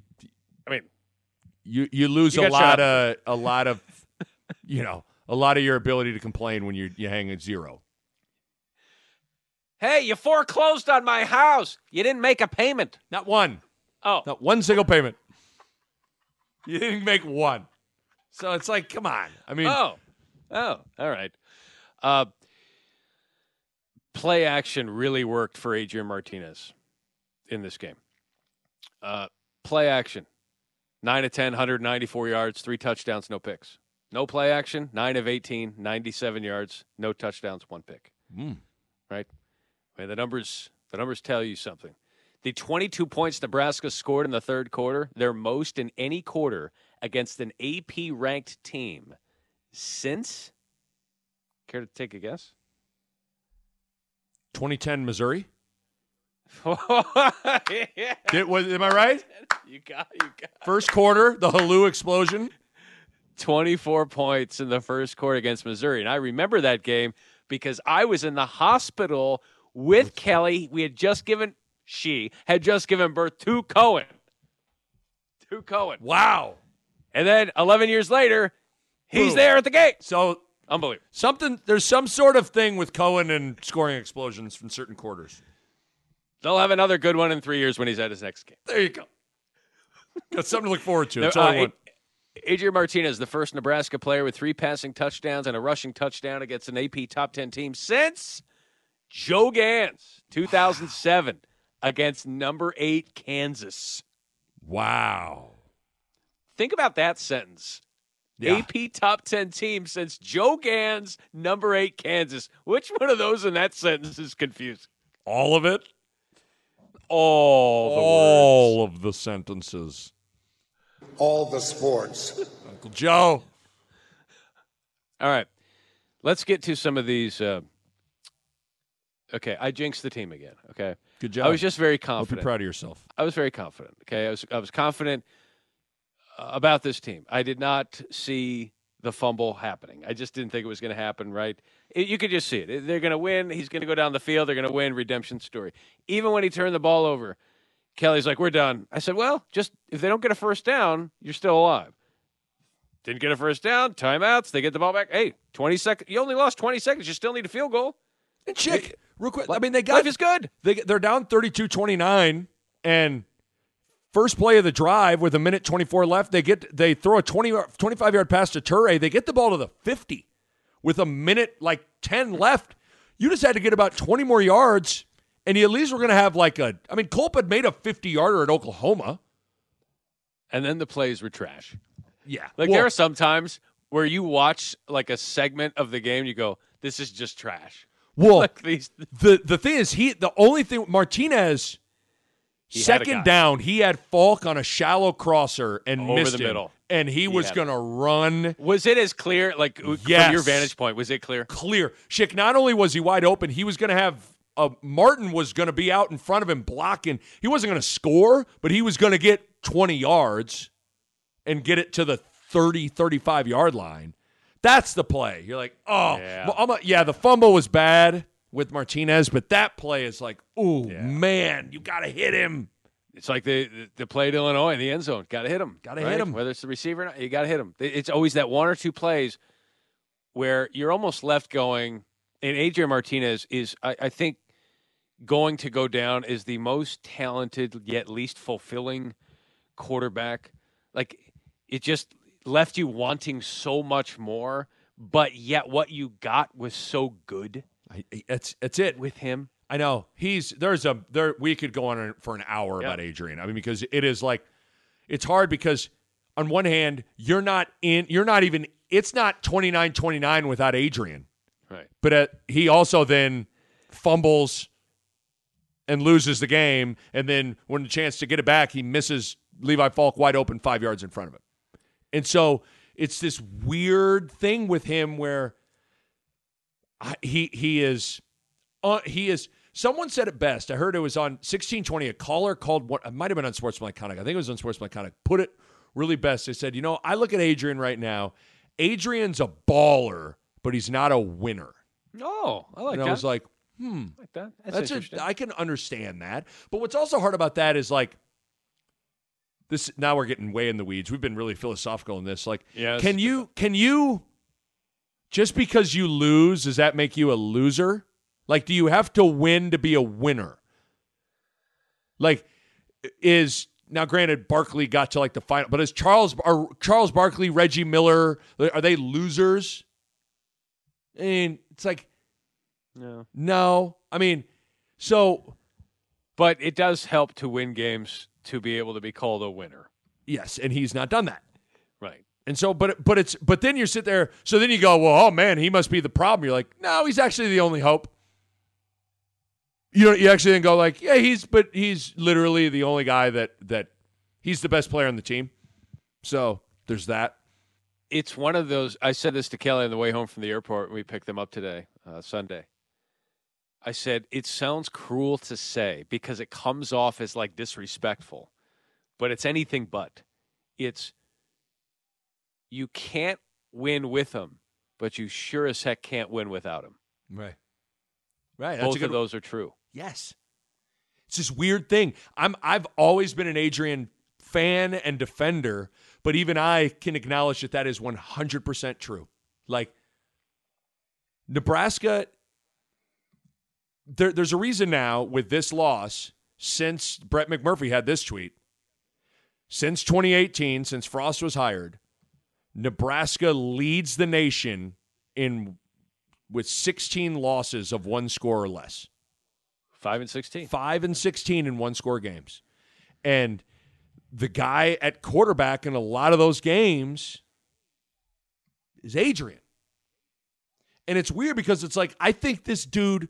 I mean, you, you lose You a lot of, a lot of, you know, a lot of your ability to complain when you you hang at zero. hey, you foreclosed on my house. You didn't make a payment. Not one. Oh, Not one single payment. You didn't make one. So it's like, come on. I mean, Oh, oh, all right. Uh, play action really worked for Adrian Martinez in this game. Uh, play action, nine of 10, 194 yards, three touchdowns, no picks. No play action, nine of 18, 97 yards, no touchdowns, one pick. Mm. Right? I mean, the numbers, the numbers tell you something. The 22 points Nebraska scored in the third quarter, their most in any quarter against an AP ranked team since. Care to take a guess? 2010 Missouri. yeah, Did, was, am I right? you got, you got. First quarter, the Helu explosion. 24 points in the first quarter against Missouri. And I remember that game because I was in the hospital with Kelly. We had just given, she had just given birth to Cohen. To Cohen. Wow. And then 11 years later, he's Boom. there at the gate. So Unbelievable. something there's some sort of thing with Cohen and scoring explosions from certain quarters. They'll have another good one in three years when he's at his next game. There you go. Got something to look forward to. That's Uh, all I want. Adrian Martinez, the first Nebraska player with three passing touchdowns and a rushing touchdown against an AP top 10 team since Joe Ganz, 2007, against number eight Kansas. Wow. Think about that sentence. Yeah. AP top 10 team since Joe Ganz, number eight Kansas. Which one of those in that sentence is confusing? All of it? All the words. All of the sentences. All the sports. Uncle Joe. All right. Let's get to some of these. Uh, okay, I jinxed the team again. Okay. Good job. I was just very Hope you're confident. proud of yourself. I was very confident. Okay, I was I was confident about this team. I did not see the fumble happening. I just didn't think it was going to happen. Right? It- you could just see it. They're going to win. He's going to go down the field. They're going to win. Redemption story. Even when he turned the ball over, Kelly's like, "We're done." I said, "Well, just if they don't get a first down, you're still alive." Didn't get a first down. Timeouts. They get the ball back. Hey, twenty seconds. You only lost twenty seconds. You still need a field goal. And check real quick. I mean, they got Life is good. they they're down 32-29 and first play of the drive with a minute 24 left, they get they throw a 20 25 yard pass to Touré. They get the ball to the 50 with a minute like 10 left. You just had to get about 20 more yards and you at least were going to have like a I mean, Culp had made a 50 yarder at Oklahoma. And then the plays were trash. Yeah. Like Well, there are sometimes where you watch like a segment of the game, you go, "This is just trash." well Like these, the the thing is he the only thing Martinez He Second down, he had Falck on a shallow crosser and Over missed the him. middle. and he, was going to run Was it as clear, like from your vantage point? Was it clear? clear. Schick, not only was he wide open, he was going to have uh, Martin was going to be out in front of him blocking. He wasn't going to score, but he was going to get 20 yards and get it to the 30, 35 yard line. That's the play. You're like, oh, Yeah. A- yeah, the fumble was bad with Martinez, but that play is like, oh, man, you got to hit him. It's like the the, the play at Illinois in the end zone. Got to hit him. Gotta hit him. Whether it's the receiver or not, you got to hit him. It's always that one or two plays where you're almost left going. And Adrian Martinez is, I, I think, going to go down as the most talented yet least fulfilling quarterback. Like it just left you wanting so much more, but yet what you got was so good I, that's, that's it. with him. I know he's there's a there we could go on for an hour Yeah. about Adrian. I mean because it is like it's hard because on one hand you're not in you're not even it's not 29-29 without Adrian. Right. But uh, he also then fumbles and loses the game and then when the chance to get it back he misses Levi Falck wide open 5 yards in front of him. And so it's this weird thing with him where he he is uh, he is. Someone said it best. I heard it was on 1620. A caller called what? It might have been on Sportsman Iconic. I think it was on Sportsman Iconic. Put it really best. They said, you know, I look at Adrian right now. Adrian's a baller, but he's not a winner. Oh, I like and that. I was like, I like that. That's, that's interesting. a, I can understand that. But what's also hard about that is like this. Now we're getting way in the weeds. We've been really philosophical in this. Like, Yes. can you can you just because you lose does that make you a loser? Like, do you have to win to be a winner? Like, is now granted Barkley got to like the final, but is Charles are Charles Barkley, Reggie Miller, are they losers? I mean, it's like no. no. I mean, so But it does help to win games to be able to be called a winner. yes, and he's not done that. Right. And so, but but it's but then you sit there. So then you go, well, oh man, he must be the problem. You're like, no, he's actually the only hope. You know, you actually then go like, yeah, he's but he's literally the only guy that that he's the best player on the team. So there's that. It's one of those. I said this to Kelly on the way home from the airport. We picked them up today, uh, Sunday. I said, it sounds cruel to say because it comes off as like disrespectful, but it's anything but. It's you can't win with him, but you sure as heck can't win without him. Right. Right. Both of those are true. Yes. It's this weird thing. I'm I've always been an Adrian fan and defender, but even I can acknowledge that that is 100% true. Like Nebraska there, there's a reason now with this loss since Brett McMurphy had this tweet. Since 2018, since Frost was hired, Nebraska leads the nation in with 16 losses of one score or less. Five and sixteen. Five and 16 in one score games. And the guy at quarterback in a lot of those games is Adrian. And it's weird because it's like, I think this dude,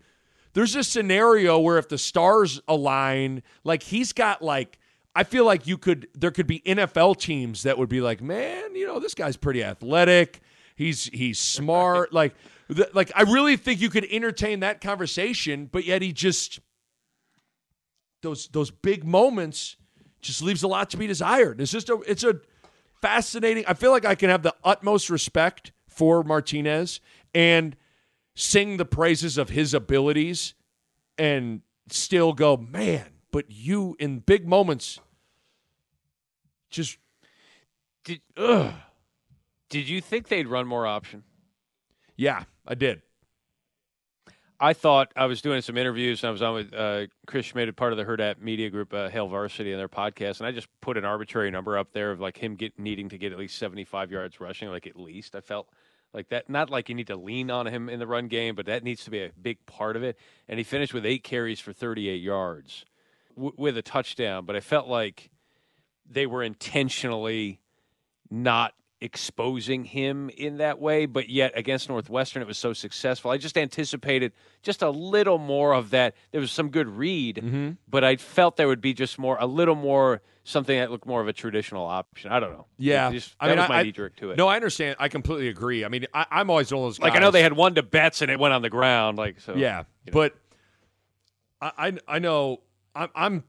there's a scenario where if the stars align, like he's got like, I feel like you could, there could be NFL teams that would be like, man, you know, this guy's pretty athletic. He's he's smart. like, th- like I really think you could entertain that conversation, but yet he just those those big moments just leaves a lot to be desired. It's just a it's a fascinating. I feel like I can have the utmost respect for Martinez and sing the praises of his abilities and still go, man, but you in big moments just Did ugh. Did you think they'd run more option? yeah, I did. I thought I was doing some interviews and I was on with uh, Chris Schmidt, part of the Hurrdat Media Group, uh, Hail Varsity, and their podcast, and I just put an arbitrary number up there of like him get, needing to get at least seventy-five yards rushing, like at least. I felt like that. Not like you need to lean on him in the run game, but that needs to be a big part of it. And he finished with eight carries for thirty-eight yards w- with a touchdown. But I felt like they were intentionally not exposing him in that way, but yet against Northwestern it was so successful. I just anticipated just a little more of that. There was some good read, Mm-hmm. but I felt there would be just more, a little more something that looked more of a traditional option. I don't know. Yeah, just, I mean, was my I, knee jerk to it. No, I understand. I completely agree. I mean, I, I'm always one of those. like I know they had one to bets and it went on the ground. Like so, Yeah, you know. but I, I I know I'm I'm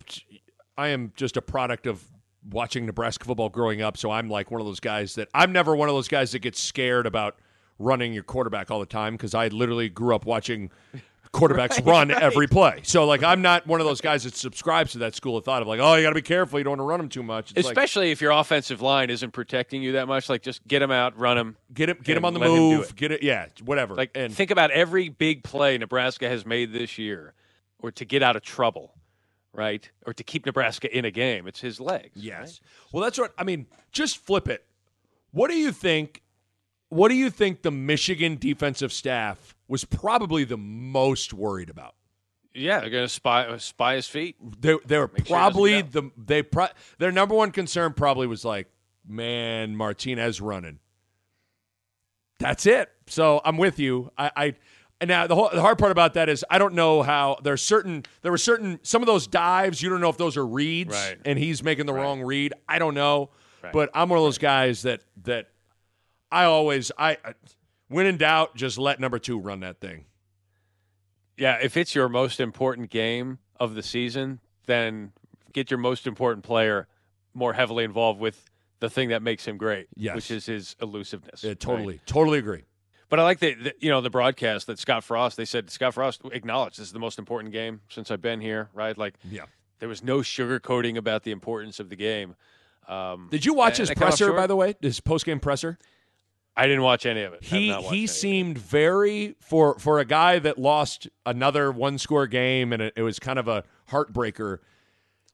I am just a product of watching Nebraska football growing up. So I'm like one of those guys that I'm never one of those guys that gets scared about running your quarterback all the time because I literally grew up watching quarterbacks run every play. So like I'm not one of those guys that subscribes to that school of thought of like, oh, you got to be careful, you don't want to run them too much. It's like, Especially if your offensive line isn't protecting you that much, like just get them out, run them, get him get him on the let him do move, it. get it, yeah, whatever. Like and think about every big play Nebraska has made this year, or to get out of trouble, right, or to keep Nebraska in a game. It's his legs. Yes. Well, that's what I mean. Just flip it. What do you think? What do you think the Michigan defensive staff was probably the most worried about? Yeah, they're gonna spy uh, spy his feet. They they were Make probably doesn't the they pro, their number one concern probably was like, man, Martinez running. That's it. So I'm with you. I, I and now the whole, the hard part about that is I don't know how there's certain there were certain some of those dives you don't know if those are reads Right. and he's making the wrong read. I don't know, Right. but I'm one of those guys that that I always I when in doubt just let number two run that thing. Yeah, if it's your most important game of the season, then get your most important player more heavily involved with the thing that makes him great, Yes. which is his elusiveness. Yeah, right? totally, totally agree. But I like the, the you know the broadcast that Scott Frost. They said Scott Frost acknowledged this is the most important game since I've been here. Right, like Yeah. there was no sugarcoating about the importance of the game. Um, Did you watch his they come up presser by the way? His post game presser? I didn't watch any of it. He not watched any he seemed very for for a guy that lost another one score game and it, it was kind of a heartbreaker.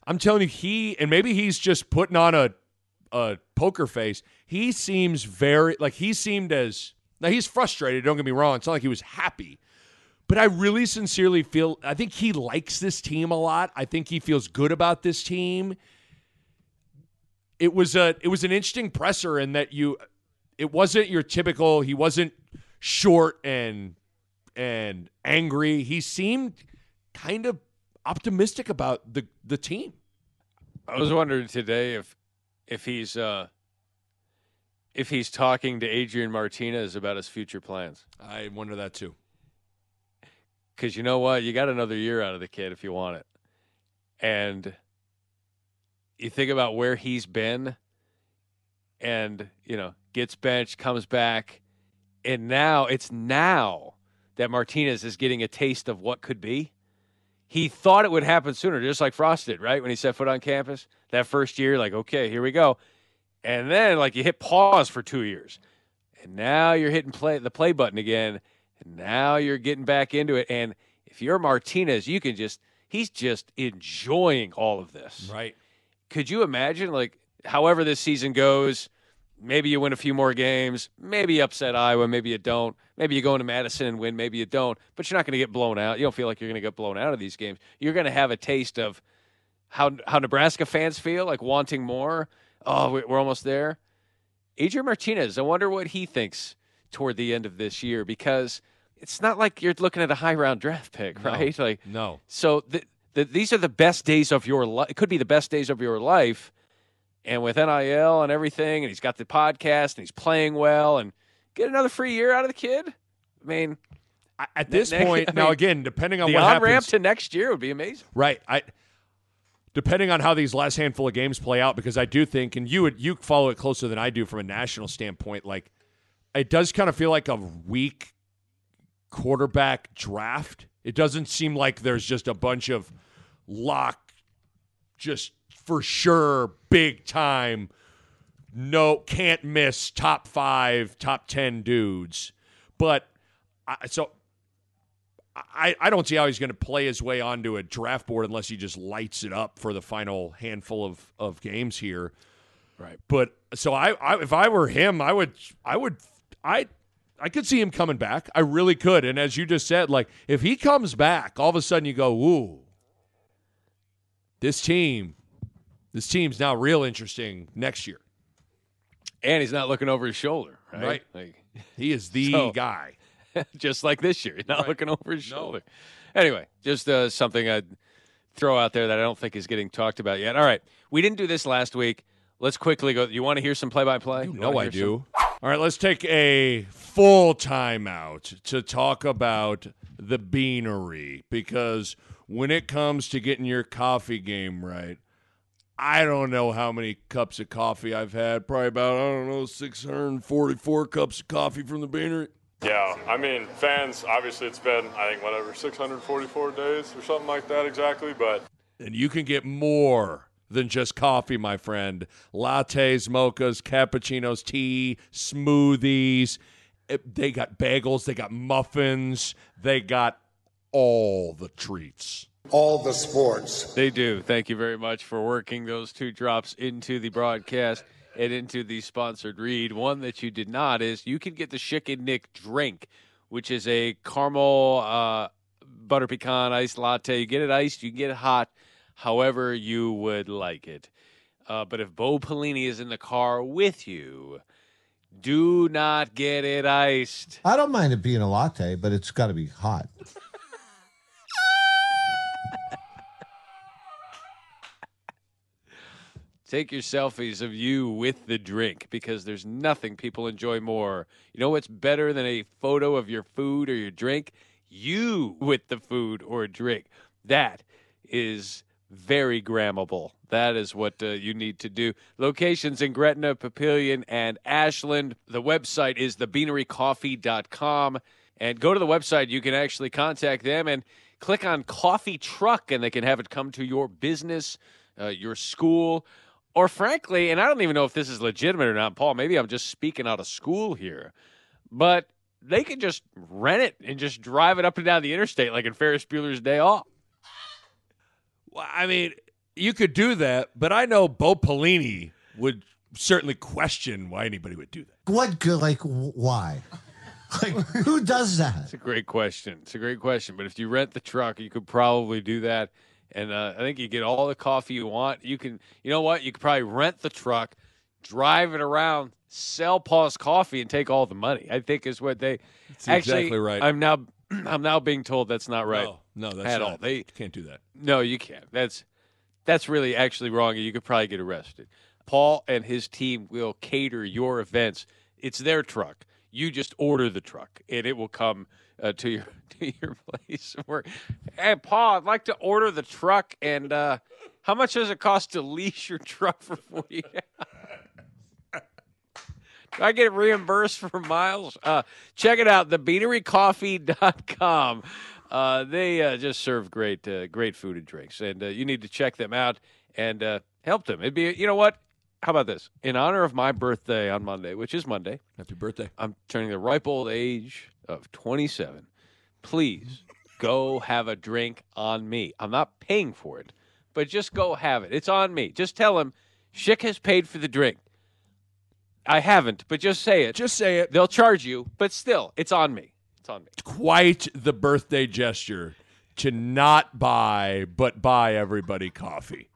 I'm telling you, he and maybe he's just putting on a a poker face. He seems very like he seemed as now he's frustrated. Don't get me wrong. It's not like he was happy, but I really sincerely feel I think he likes this team a lot. I think he feels good about this team. It was a it was an interesting presser in that you it wasn't your typical he wasn't short and and angry he seemed kind of optimistic about the the team I was wondering today if if he's uh, if he's talking to Adrian Martinez about his future plans. i wonder that too Because you know what, you got another year out of the kid if you want it, and you think about where he's been, and you know gets benched, comes back, and now it's now that Martinez is getting a taste of what could be. He thought it would happen sooner, just like Frost did, right? When he set foot on campus that first year, like, okay, here we go. And then, like, you hit pause for two years. And now you're hitting play the play button again. And now you're getting back into it. And if you're Martinez, you can just, he's just enjoying all of this. right Could you imagine, like, however this season goes, maybe you win a few more games, maybe you upset Iowa, maybe you don't. Maybe you go into Madison and win, maybe you don't. But you're not going to get blown out. You don't feel like you're going to get blown out of these games. You're going to have a taste of how how Nebraska fans feel, like wanting more. Oh, we- we're almost there. Adrian Martinez, I wonder what he thinks toward the end of this year because it's not like you're looking at a high round draft pick, No. right? Like no so the, the, these are the best days of your life. It could be the best days of your life. And with NIL and everything, and he's got the podcast and he's playing well and get another free year out of the kid. I mean, at this Ne- point I now again depending on the what on happens ramp to next year would be amazing. right i depending on how these last handful of games play out because i do think and you would you follow it closer than i do from a national standpoint like it does kind of feel like a weak quarterback draft. It doesn't seem like there's just a bunch of lock just for sure big time no can't miss top five top 10 dudes. But I, so I, I don't see how he's going to play his way onto a draft board unless he just lights it up for the final handful of, of games here. Right. But so I, I if I were him, I would I would I I could see him coming back. I really could. And as you just said, like if he comes back, all of a sudden you go, ooh, this team, this team's now real interesting next year. and he's not looking over his shoulder. Right. Right. Like, He is the So- guy. just like this year, he's not Right. looking over his No. shoulder. Anyway, just uh, something I'd throw out there that I don't think is getting talked about yet. All right, we didn't do this last week. Let's quickly go. You want to hear some play-by-play? You know I do. All right, let's take a full timeout to talk about the beanery because when it comes to getting your coffee game right, I don't know how many cups of coffee I've had. Probably about, I don't know, 644 cups of coffee from the beanery. Yeah, I mean, fans, obviously it's been, I think, whatever, 644 days or something like that exactly, but And you can get more than just coffee, my friend. Lattes, mochas, cappuccinos, tea, smoothies. Eh, they got bagels, they got muffins, they got all the treats. All the sports. They do. Thank you very much for working those two drops into the broadcast and into the sponsored read. One that you did not is you can get the Schick and Nick drink, which is a caramel uh, butter pecan iced latte. You get it iced, you can get it hot, however you would like it. Uh, but if Bo Pelini is in the car with you, do not get it iced. I don't mind it being a latte, but it's got to be hot. Take your selfies of you with the drink because there's nothing people enjoy more. You know what's better than a photo of your food or your drink? You with the food or drink. That is very grammable. That is what uh, you need to do. Locations in Gretna, Papillion, and Ashland. The website is thebeanerycoffee.com. And go to the website. You can actually contact them and click on coffee truck, and they can have it come to your business, uh, your school, or frankly, and I don't even know if this is legitimate or not, Paul. Maybe I'm just speaking out of school here, but they could just rent it and just drive it up and down the interstate like in Ferris Bueller's Day Off. Well, I mean, you could do that, but I know Bo Pelini would certainly question why anybody would do that. What good? Like, why? Like, who does that? It's a great question. It's a great question. But if you rent the truck, you could probably do that. And uh, I think you get all the coffee you want. You can, you know what? You could probably rent the truck, drive it around, sell Paul's coffee, and take all the money. I think is what they. That's actually, exactly right. I'm now, I'm now being told that's not right. No, no, that's at not, all. They can't do that. no, you can't. That's that's really actually wrong. and You could probably get arrested. Paul and his team will cater your events. It's their truck. You just order the truck, and it will come uh, to your to your place. Where, hey, Paul, I'd like to order the truck, and uh, how much does it cost to lease your truck for forty? Do I get reimbursed for miles? Uh, check it out, thebeanerycoffee.com. Uh, they uh, just serve great, uh, great food and drinks, and uh, you need to check them out and uh, help them. It'd be, you know what? How about this? In honor of my birthday on Monday, which is Monday, Happy birthday. I'm turning the ripe old age of 27. Please go have a drink on me. I'm not paying for it, but just go have it. It's on me. Just tell him Schick has paid for the drink. I haven't, but just say it. Just say it. They'll charge you, but still, it's on me. It's on me. Quite the birthday gesture to not buy, but buy everybody coffee.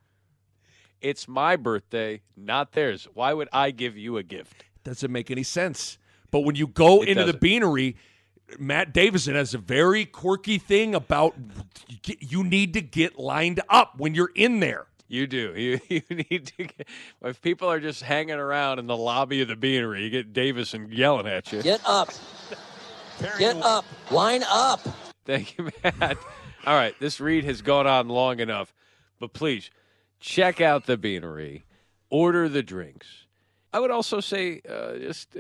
It's my birthday, not theirs. Why would I give you a gift? Doesn't make any sense. But when you go It into the doesn't. beanery, Matt Davison has a very quirky thing about you need to get lined up when you're in there. You do. You, you need to get. If people are just hanging around in the lobby of the beanery, you get Davison yelling at you. Get up. Get up. Line up. Thank you, Matt. All right, this read has gone on long enough, but please check out the beanery, order the drinks. I would also say uh, just uh,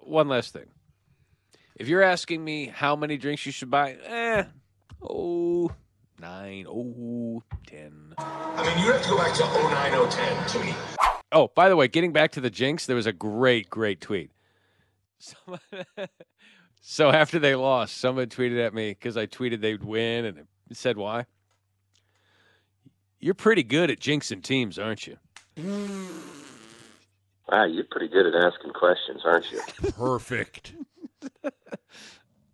one last thing. If you're asking me how many drinks you should buy, eh, oh, nine, oh, ten. I mean, you have to go back to 09, 010 to me. Oh, by the way, getting back to the Jinx, there was a great, great tweet. Someone- so after they lost, someone tweeted at me because I tweeted they'd win and it said why. You're pretty good at jinxing teams, aren't you? Wow, you're pretty good at asking questions, aren't you? Perfect.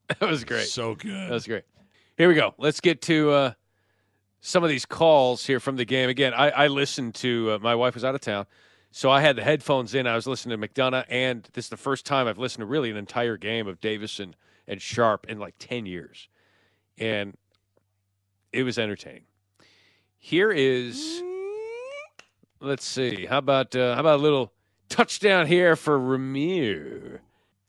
That was great. So good. That was great. Here we go. Let's get to uh, some of these calls here from the game. Again, I, I listened to, uh, my wife was out of town, So I had the headphones in. I was listening to McDonough, and this is the first time I've listened to really an entire game of Davison and Sharpe in like 10 years. And it was entertaining. Here is, let's see, how about uh, how about a little touchdown here for Rahmir?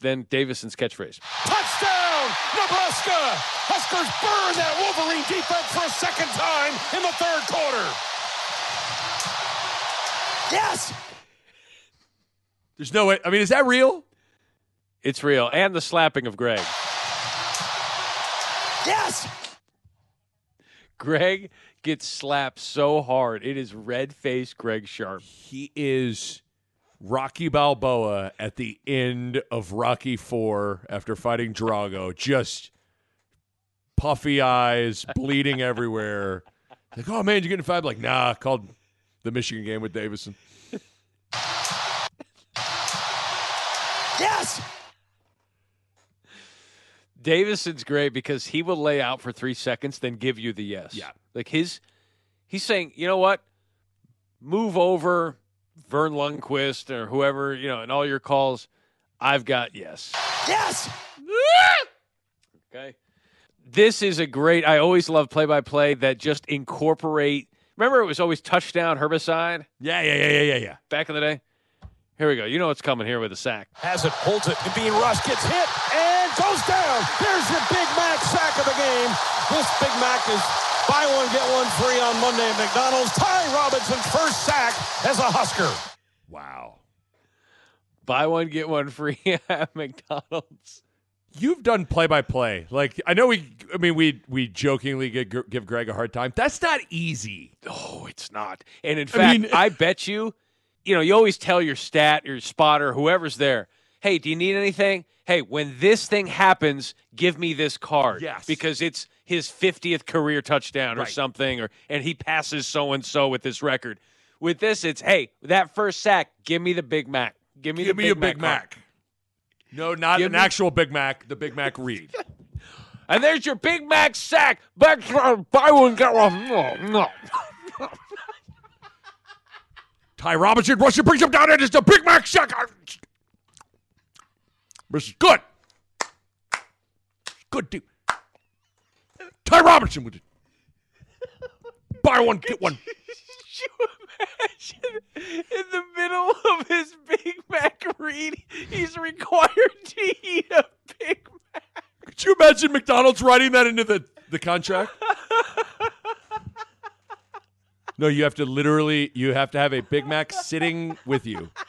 Then Davison's catchphrase. Touchdown, Nebraska! Huskers burn that Wolverine defense for a second time in the third quarter. Yes! There's no way. I mean, is that real? It's real. And the slapping of Greg. Yes! Greg gets slapped so hard. It is red faced Greg Sharpe. He is Rocky Balboa at the end of Rocky Four after fighting Drago. Just puffy eyes, bleeding everywhere. Like, oh man, you're getting five? Like, nah, called the Michigan game with Davison. Yes! Davison's great because he will lay out for three seconds, then give you the yes. Yeah. Like his, he's saying, you know what? Move over Verne Lundquist or whoever, you know, and all your calls. I've got yes. Yes! Okay. This is a great, I always love play by play that just incorporate. Remember, it was always touchdown, herbicide Yeah, yeah, yeah, yeah, yeah, yeah. back in the day? Here we go. You know what's coming here with a sack. Has it, holds it, and being rushed, gets hit, and goes down. There's your Big Mac sack of the game. This Big Mac is buy one, get one free on Monday at McDonald's. Ty Robinson's first sack as a Husker. Wow. Buy one, get one free at McDonald's. You've done play by play. Like I know we. I mean, we we jokingly give, give Greg a hard time. That's not easy. Oh, it's not. And in I fact, mean- I bet you, you know, you always tell your stat, your spotter, whoever's there, hey, do you need anything? Hey, when this thing happens, give me this card. Yes. Because it's his 50th career touchdown or Right. something, or and he passes so and so with this record. With this, it's hey, that first sack, give me the Big Mac. Give me Give the me Big a Big Mac. Mac. No, not Give an me- actual Big Mac. The Big Mac read. And there's your Big Mac sack. Back buy one, get one. No, no. Ty Robinson rushes, brings him down, and it's the Big Mac sack. This is good. Good dude. Ty Robinson with it. Buy one, get one. you imagine in the middle of his Big Mac read, he's required to eat a Big Mac. Could you imagine McDonald's writing that into the, the contract? no, you have to literally you have to have a Big Mac sitting with you.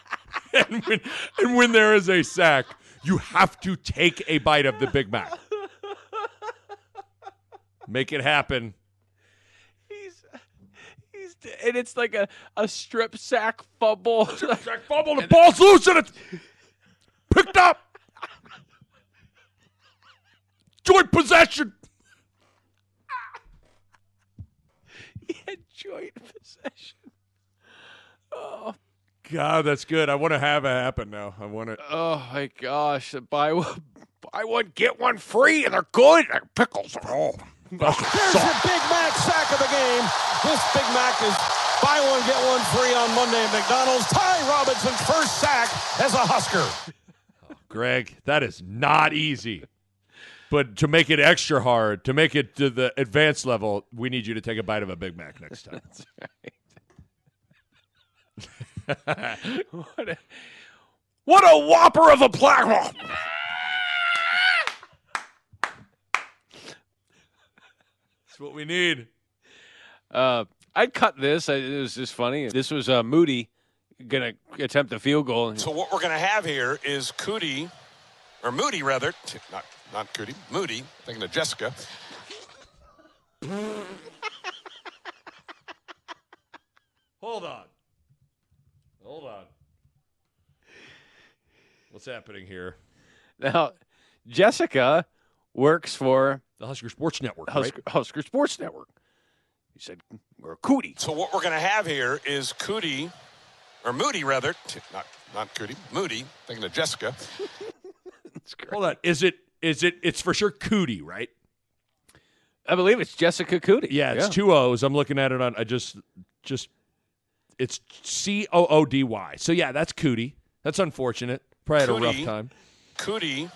And when, and when there is a sack, you have to take a bite of the Big Mac. Make it happen. He's he's and it's like a, a strip sack fumble. Strip Sack fumble, the ball's loose and it's picked up. Joint possession. he had joint possession. Oh, God, that's good. I want to have it happen now. I want to. oh my gosh! Buy one, buy one, get one free, and they're good. They're pickles. Oh. There's your Big Mac sack of the game. This Big Mac is buy one, get one free on Monday at McDonald's. Ty Robinson's first sack as a Husker. Greg, that is not easy. But to make it extra hard, to make it to the advanced level, we need you to take a bite of a Big Mac next time. what, a, what a whopper of a plaque! That's what we need. Uh, I'd cut this. I, it was just funny. This was uh, Moody gonna attempt a field goal. So what we're going to have here is Cootie, or Moody rather, t- not not Cootie, Moody. Thinking of Jessica. Hold on. Hold on. What's happening here? Now, Jessica works for The Husker Sports Network, Husker, right? Husker Sports Network. He said, "We're Cootie." So what we're going to have here is Cootie, or Moody rather, t- not not Cootie, Moody. Thinking of Jessica. Hold on. Is it? Is it? It's for sure Cootie, right? I believe it's Jessica Coody. Yeah, it's two O's. I'm looking at it on. I just, just it's C O O D Y. So yeah, that's Cootie. That's unfortunate. Probably had a rough time. Cootie.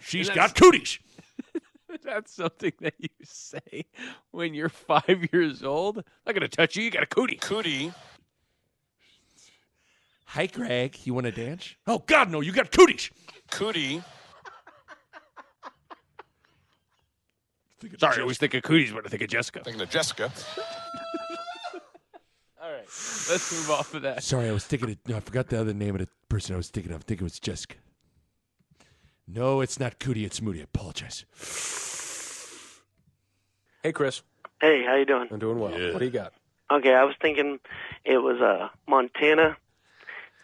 She's got cooties. That's something that you say when you're five years old. Not gonna touch you. You got a cootie. Cootie. Hi, Greg. You want to dance? Oh God, no! You got cooties. Cootie. Sorry, I always think of cooties when I think of Jessica. Thinking of Jessica. All right, let's move off of that. Sorry, I was thinking. Of, no, I forgot the other name of the person I was thinking of. I think it was Jessica. No, it's not Cootie. It's Moody. I apologize. Hey, Chris. Hey, how you doing? I'm doing well. What do you got? Okay, I was thinking it was uh Montana,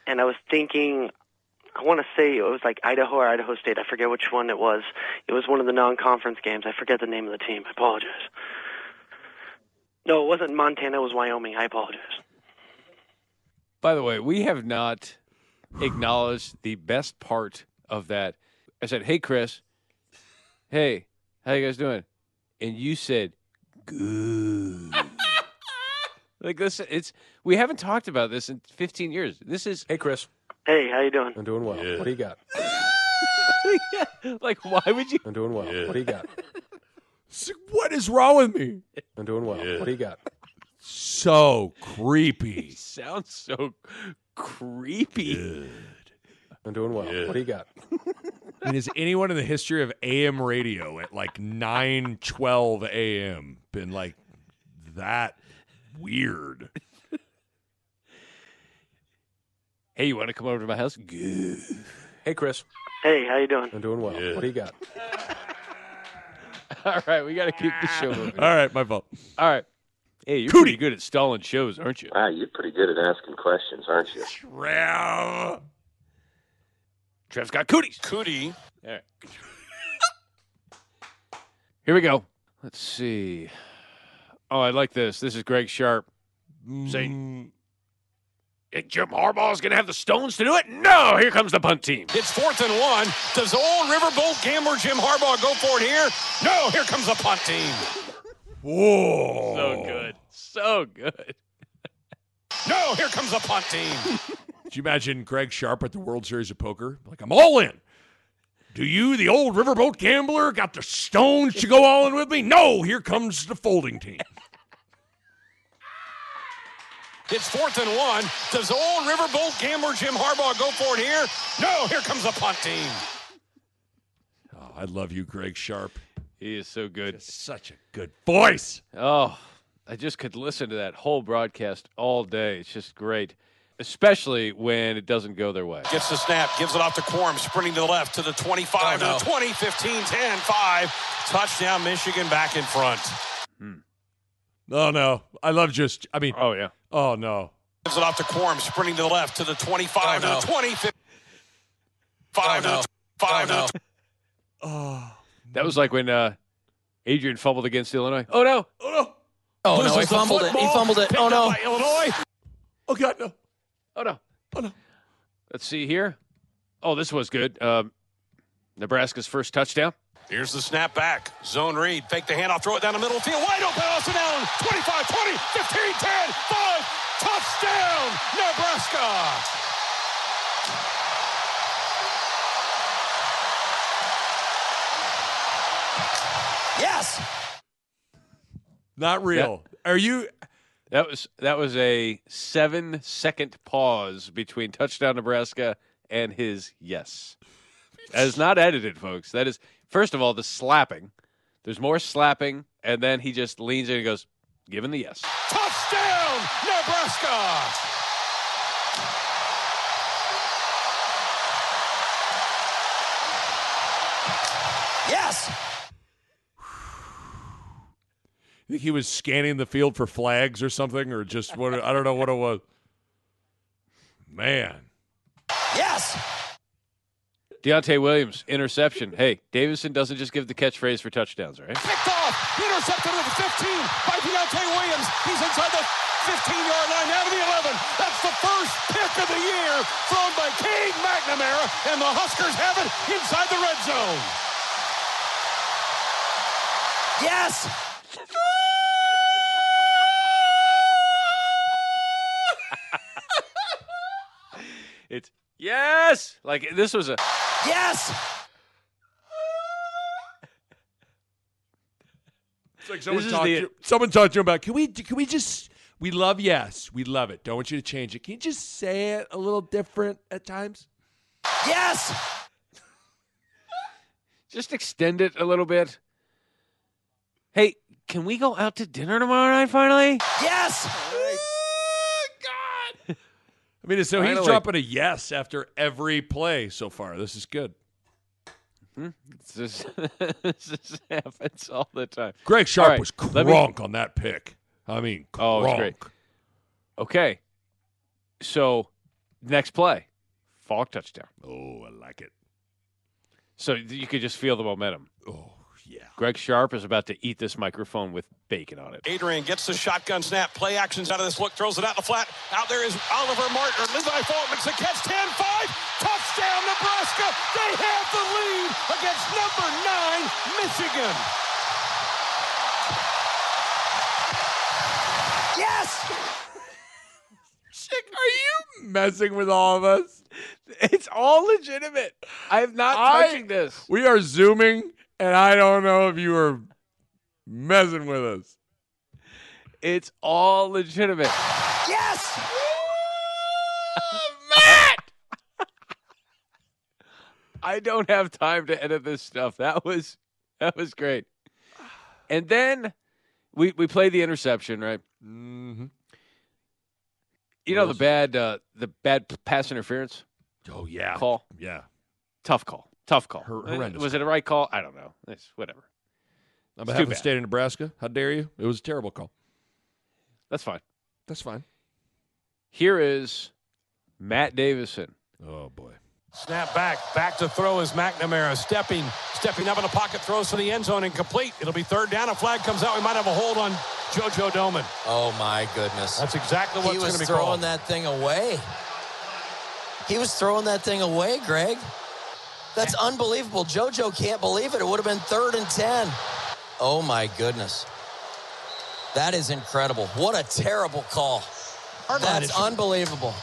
and I was thinking I want to say it was like Idaho or Idaho State. I forget which one it was. It was one of the non-conference games. I forget the name of the team. I apologize. No, it wasn't Montana. It was Wyoming. I apologize. By the way, we have not acknowledged the best part of that. I said, "Hey, Chris. Hey, how you guys doing?" And you said, "Good." like this, it's we haven't talked about this in 15 years. This is Hey, Chris. Hey, how you doing? I'm doing well. What do you got? like, why would you? I'm doing well. What do you got? What is wrong with me? I'm doing well. What do you got? So creepy. Sounds so creepy. I'm doing well. What do you got? I mean, has anyone in the history of AM radio at like 9 12 AM been like that weird? Hey, you want to come over to my house? Good. Hey, Chris. Hey, how you doing? I'm doing well. What do you got? All right, we got to keep the show moving. All right, my fault. All right. Hey, you're pretty good at stalling shows, aren't you? Wow, you're pretty good at asking questions, aren't you? Trev. Trev's got cooties. Cootie. All right. Here we go. Let's see. Oh, I like this. This is Greg Sharpe saying, mm. "Hey, Jim Harbaugh's going to have the stones to do it? No, here comes the punt team. It's fourth and one. Does old Riverboat gambler Jim Harbaugh go for it here? No, here comes the punt team. Whoa. So good. So good. No, here comes the punt team. Could you imagine Greg Sharpe at the World Series of Poker? Like, I'm all in. Do you, the old riverboat gambler, got the stones to go all in with me? No, here comes the folding team. It's fourth and one. Does old Riverboat gambler Jim Harbaugh go for it here? No, here comes the punt team. Oh, I love you, Greg Sharpe. He is so good. Such a good voice. Oh, I just could listen to that whole broadcast all day. It's just great, especially when it doesn't go their way. Gets the snap, gives it off to Corum, sprinting to the left to the 25, Oh, no. to the 20, 15, 10, 5. Touchdown, Michigan back in front. Hmm. Oh, no. I love just, I mean, oh, yeah. Oh, no. Gives it off to Corum, sprinting to the left to the 25, to the 20, 15, 5, to the 5, to oh, the Oh. That was like when uh, Adrian fumbled against Illinois. Oh, no. Oh, no. Oh, no, he fumbled it. He fumbled it. Oh, no. by Illinois. Oh, God, no. Oh, no. Oh, no. Let's see here. Oh, this was good. Um, Nebraska's first touchdown. Here's the snap back. Zone read. Fake the handoff. Throw it down the middle of the field. Wide open. Austin Allen. 25, 20, 15, 10, 5. Touchdown, Nebraska. Yes. Not real. Are you? That was that was a seven second pause between touchdown Nebraska and his yes. That is not edited, folks. That is first of all the slapping. There's more slapping, and then he just leans in and goes, "Given the yes." Touchdown, Nebraska. Yes. You think he was scanning the field for flags or something, or just what? I don't know what it was. Man. Yes. Deontai Williams interception. Hey, Davison doesn't just give the catchphrase for touchdowns, right? Picked off. Intercepted at the 15 by Deontai Williams. He's inside the 15-yard line, out of the 11. That's the first pick of the year thrown by Cade McNamara, and the Huskers have it inside the red zone. Yes. It's yes. Like this was a Yes! It's like someone talked the- to you, someone talked to you about. Can we? Can we just? We love yes, we love it. Don't want you to change it. Can you just say it a little different at times? Yes! just extend it a little bit. Hey, can we go out to dinner tomorrow night finally? Yes! I mean, so he's dropping a yes after every play so far. This is good. Just, this just happens all the time. Greg Sharpe right, was let me- crunk on that pick. I mean, Oh, it was great. Okay. So, next play, Falck touchdown. Oh, I like it. So you could just feel the momentum. Oh. Greg Sharpe is about to eat this microphone with bacon on it. Adrian gets the shotgun snap. Play actions out of this look. Throws it out in the flat. Out there is Oliver Martin. Levi Falck makes a catch. 10 5. Touchdown, Nebraska. They have the lead against number nine, Michigan. Yes! Schick, are you messing with all of us? It's all legitimate. I am not I- touching this. We are zooming, and I don't know if you were messing with us. It's all legitimate. Yes! Matt! I don't have time to edit this stuff. That was that was great. And then we we played the interception, right? Mm-hmm. You know the bad uh, the bad pass interference Oh yeah, call. yeah. Tough call. Tough call. Hor- Uh, horrendous Was it a right call? I don't know. It's whatever. On It's behalf too of the state of Nebraska, how dare you? It was a terrible call. That's fine. That's fine. Here is Matt Davison. Oh boy. Snap back. Back to throw is McNamara. Stepping. Stepping up in the pocket. Throws to the end zone. Incomplete. It'll be third down. A flag comes out. We might have a hold on JoJo Domann. Oh, my goodness. That's exactly what's he going was to be throwing called. that thing away. He was throwing that thing away, Greg. That's unbelievable. JoJo can't believe it. It would have been third and 10. Oh, my goodness. That is incredible. What a terrible call. That's unbelievable.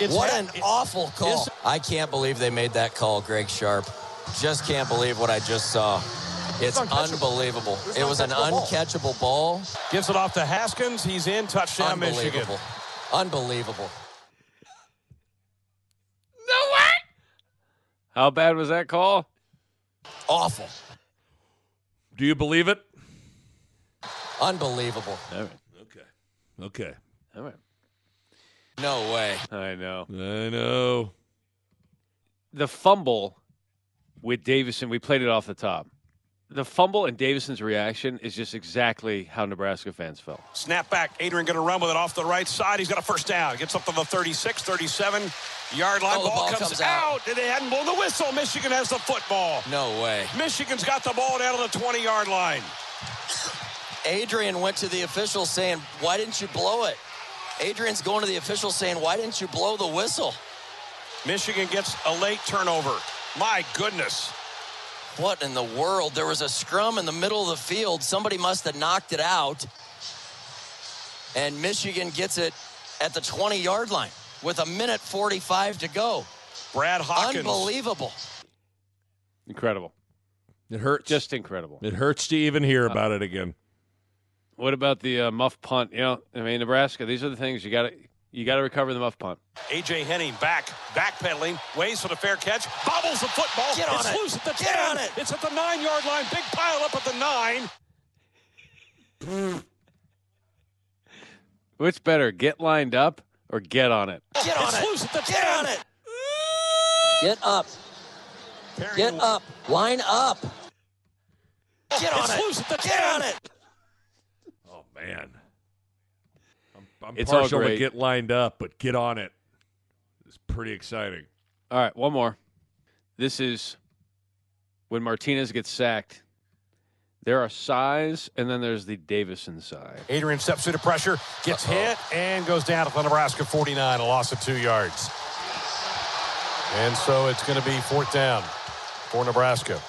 It's what an awful call. I can't believe they made that call, Greg Sharpe. Just can't believe what I just saw. It's uncatchable. unbelievable. It's It was an uncatchable uncatchable ball. Gives it off to Haskins. He's in. Touchdown, Michigan. Unbelievable. Unbelievable. How bad was that call? Awful. Do you believe it? Unbelievable. All right. Okay. Okay. All right. No way. I know. I know. The fumble with Davison, we played it off the top. The fumble and Davison's reaction is just exactly how Nebraska fans felt. Snap back. Adrian going to run with it off the right side. He's got a first down. Gets up to the 36, 37 yard line. Oh, ball, ball comes, comes out. out. And they hadn't blown the whistle. Michigan has the football. No way. Michigan's got the ball down to the 20 yard line. Adrian went to the officials saying, Why didn't you blow it? Adrian's going to the officials saying, Why didn't you blow the whistle? Michigan gets a late turnover. My goodness. What in the world? There was a scrum in the middle of the field. Somebody must have knocked it out. And Michigan gets it at the 20 yard line with a minute 45 to go. Brad Hawkins. Unbelievable. Incredible. It hurts. Just incredible. It hurts to even hear about it again. What about the uh, muff punt? You know, I mean, Nebraska. These are the things you got to you got to recover the muff punt. AJ Henning back, backpedaling, waits for the fair catch, bobbles the football. Get on it's it. loose at the Get 10. on it. It's at the nine yard line. Big pile up at the nine. What's better, get lined up or get on it? Get on It's it. loose at the Get 10. on it. Get up. Perry Get up. Line up. Get on It's it. loose at the Get 10. on it. Oh man. I'm, I'm It's all partial to get lined up, but get on it. It's pretty exciting. All right, one more. This is when Martinez gets sacked. There are size, and then there's the Davison side. Adrian steps through the pressure, gets hit, and goes down at the Nebraska 49, a loss of two yards. And so it's going to be fourth down for Nebraska.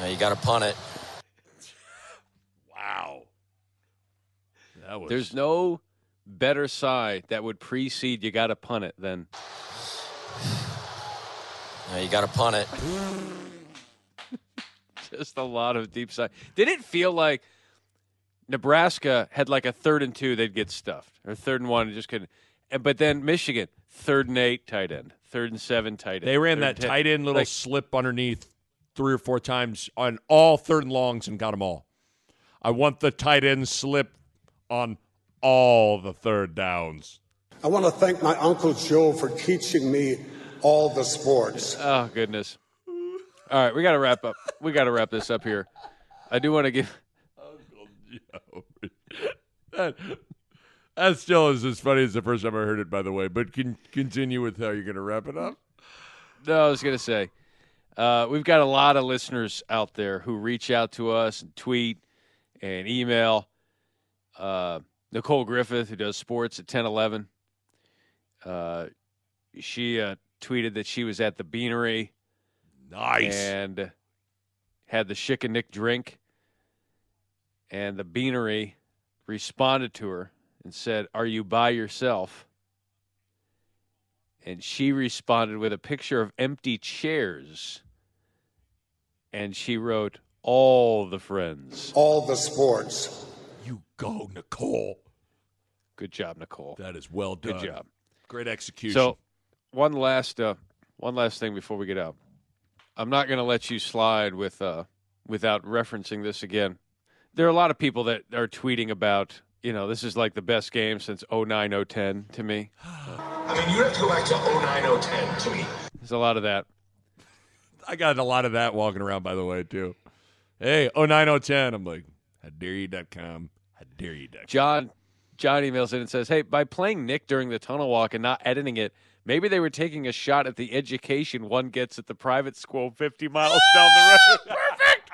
Now you got to punt it. Wow. That was There's no better side that would precede you got to punt it than Yeah, you got to punt it. just a lot of deep side. Did it feel like Nebraska had like a third and two, they'd get stuffed, or third and one, and just couldn't. But then Michigan, third and eight, tight end, third and seven, tight end. They ran third that tight end little Like, slip underneath three or four times on all third and longs and got them all. I want the tight end slip on all the third downs. I want to thank my Uncle Joe for teaching me all the sports. Oh goodness! All right, we got to wrap up. We got to wrap this up here. I do want to give. Uncle Joe. that, that still is as funny as the first time I heard it, by the way. But can continue with how you're going to wrap it up. No, I was going to say, uh, we've got a lot of listeners out there who reach out to us and tweet and email. Uh, Nicole Griffith, who does sports at 1011, uh, she uh, tweeted that she was at the Beanery. Nice. And had the Schick and Nick drink. And the Beanery responded to her and said, Are you by yourself? And she responded with a picture of empty chairs. And she wrote, All the friends. All the sports. You go, Nicole. Good job, Nicole. That is well done. Good done. job. Great execution. So, one last, uh, one last thing before we get out. I'm not going to let you slide with uh, without referencing this again. There are a lot of people that are tweeting about, you know, this is like the best game since 09 010 to me. I mean, you have to go back to 09, 010 to me. There's a lot of that. I got a lot of that walking around, by the way, too. Hey, 09010. I'm like, how dare you.com. How dare you.com. John John emails in and says, "Hey, by playing Nick during the tunnel walk and not editing it, maybe they were taking a shot at the education one gets at the private school 50 miles down the road." Perfect!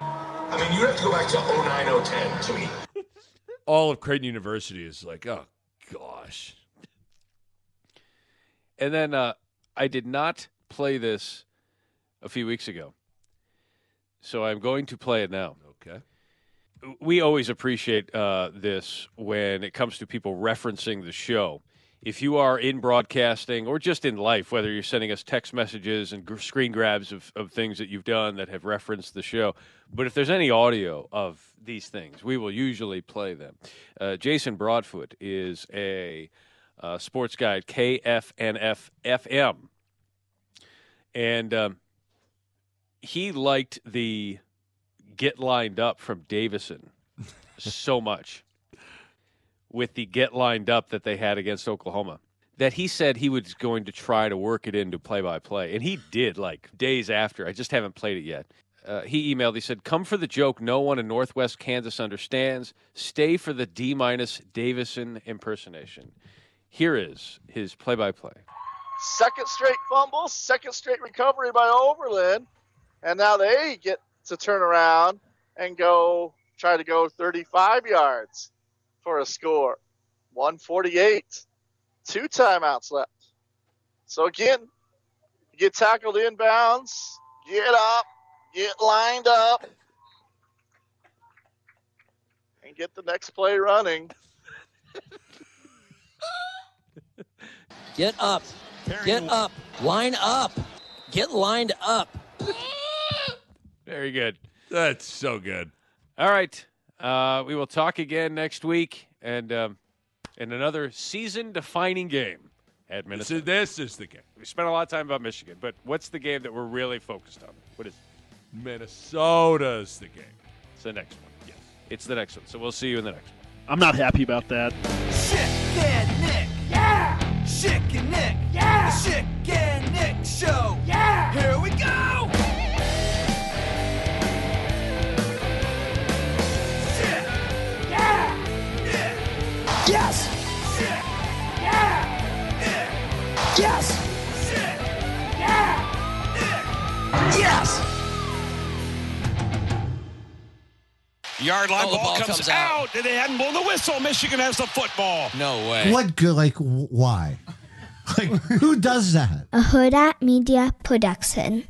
I mean, you have to go back to 09, 010 to me. All of Creighton University is like, oh, gosh. And then uh, I did not play this a few weeks ago, so I'm going to play it now. Okay. We always appreciate uh, this when it comes to people referencing the show. If you are in broadcasting or just in life, whether you're sending us text messages and screen grabs of, of things that you've done that have referenced the show, but if there's any audio of these things, we will usually play them. Uh, Jason Broadfoot is a uh, sports guide, KFNF FM. And um, he liked the get lined up from Davison so much with the get lined up that they had against Oklahoma that he said he was going to try to work it into play by play. And he did like days after. I just haven't played it yet. Uh, he emailed, he said, Come for the joke no one in Northwest Kansas understands. Stay for the D minus Davison impersonation. Here is his play by play. Second straight fumble, second straight recovery by Overland, and now they get to turn around and go try to go 35 yards for a score. 148. Two timeouts left. So again, get tackled inbounds, get up, get lined up, and get the next play running. Get up. Get up. Line up. Get lined up. Very good. That's so good. All right. Uh, we will talk again next week and um, in another season defining game at This Minnesota. is, this is the game. We spent a lot of time about Michigan, but what's the game that we're really focused on? What is it? Minnesota's the game. It's the next one. Yes. It's the next one. So we'll see you in the next one. I'm not happy about that. Schick and Nick. Yeah. Chicken Nick. Yeah. The Schick and Nick Show. Yeah. Here we go. Yes. Schick. Yeah. Yes. Schick. Yeah. Yes. Yard line Oh, ball, ball comes, comes out. out. and they hadn't blown the whistle. Michigan has the football. No way. What good? Like, why? Like, who does that? A Hurrdat Media Production.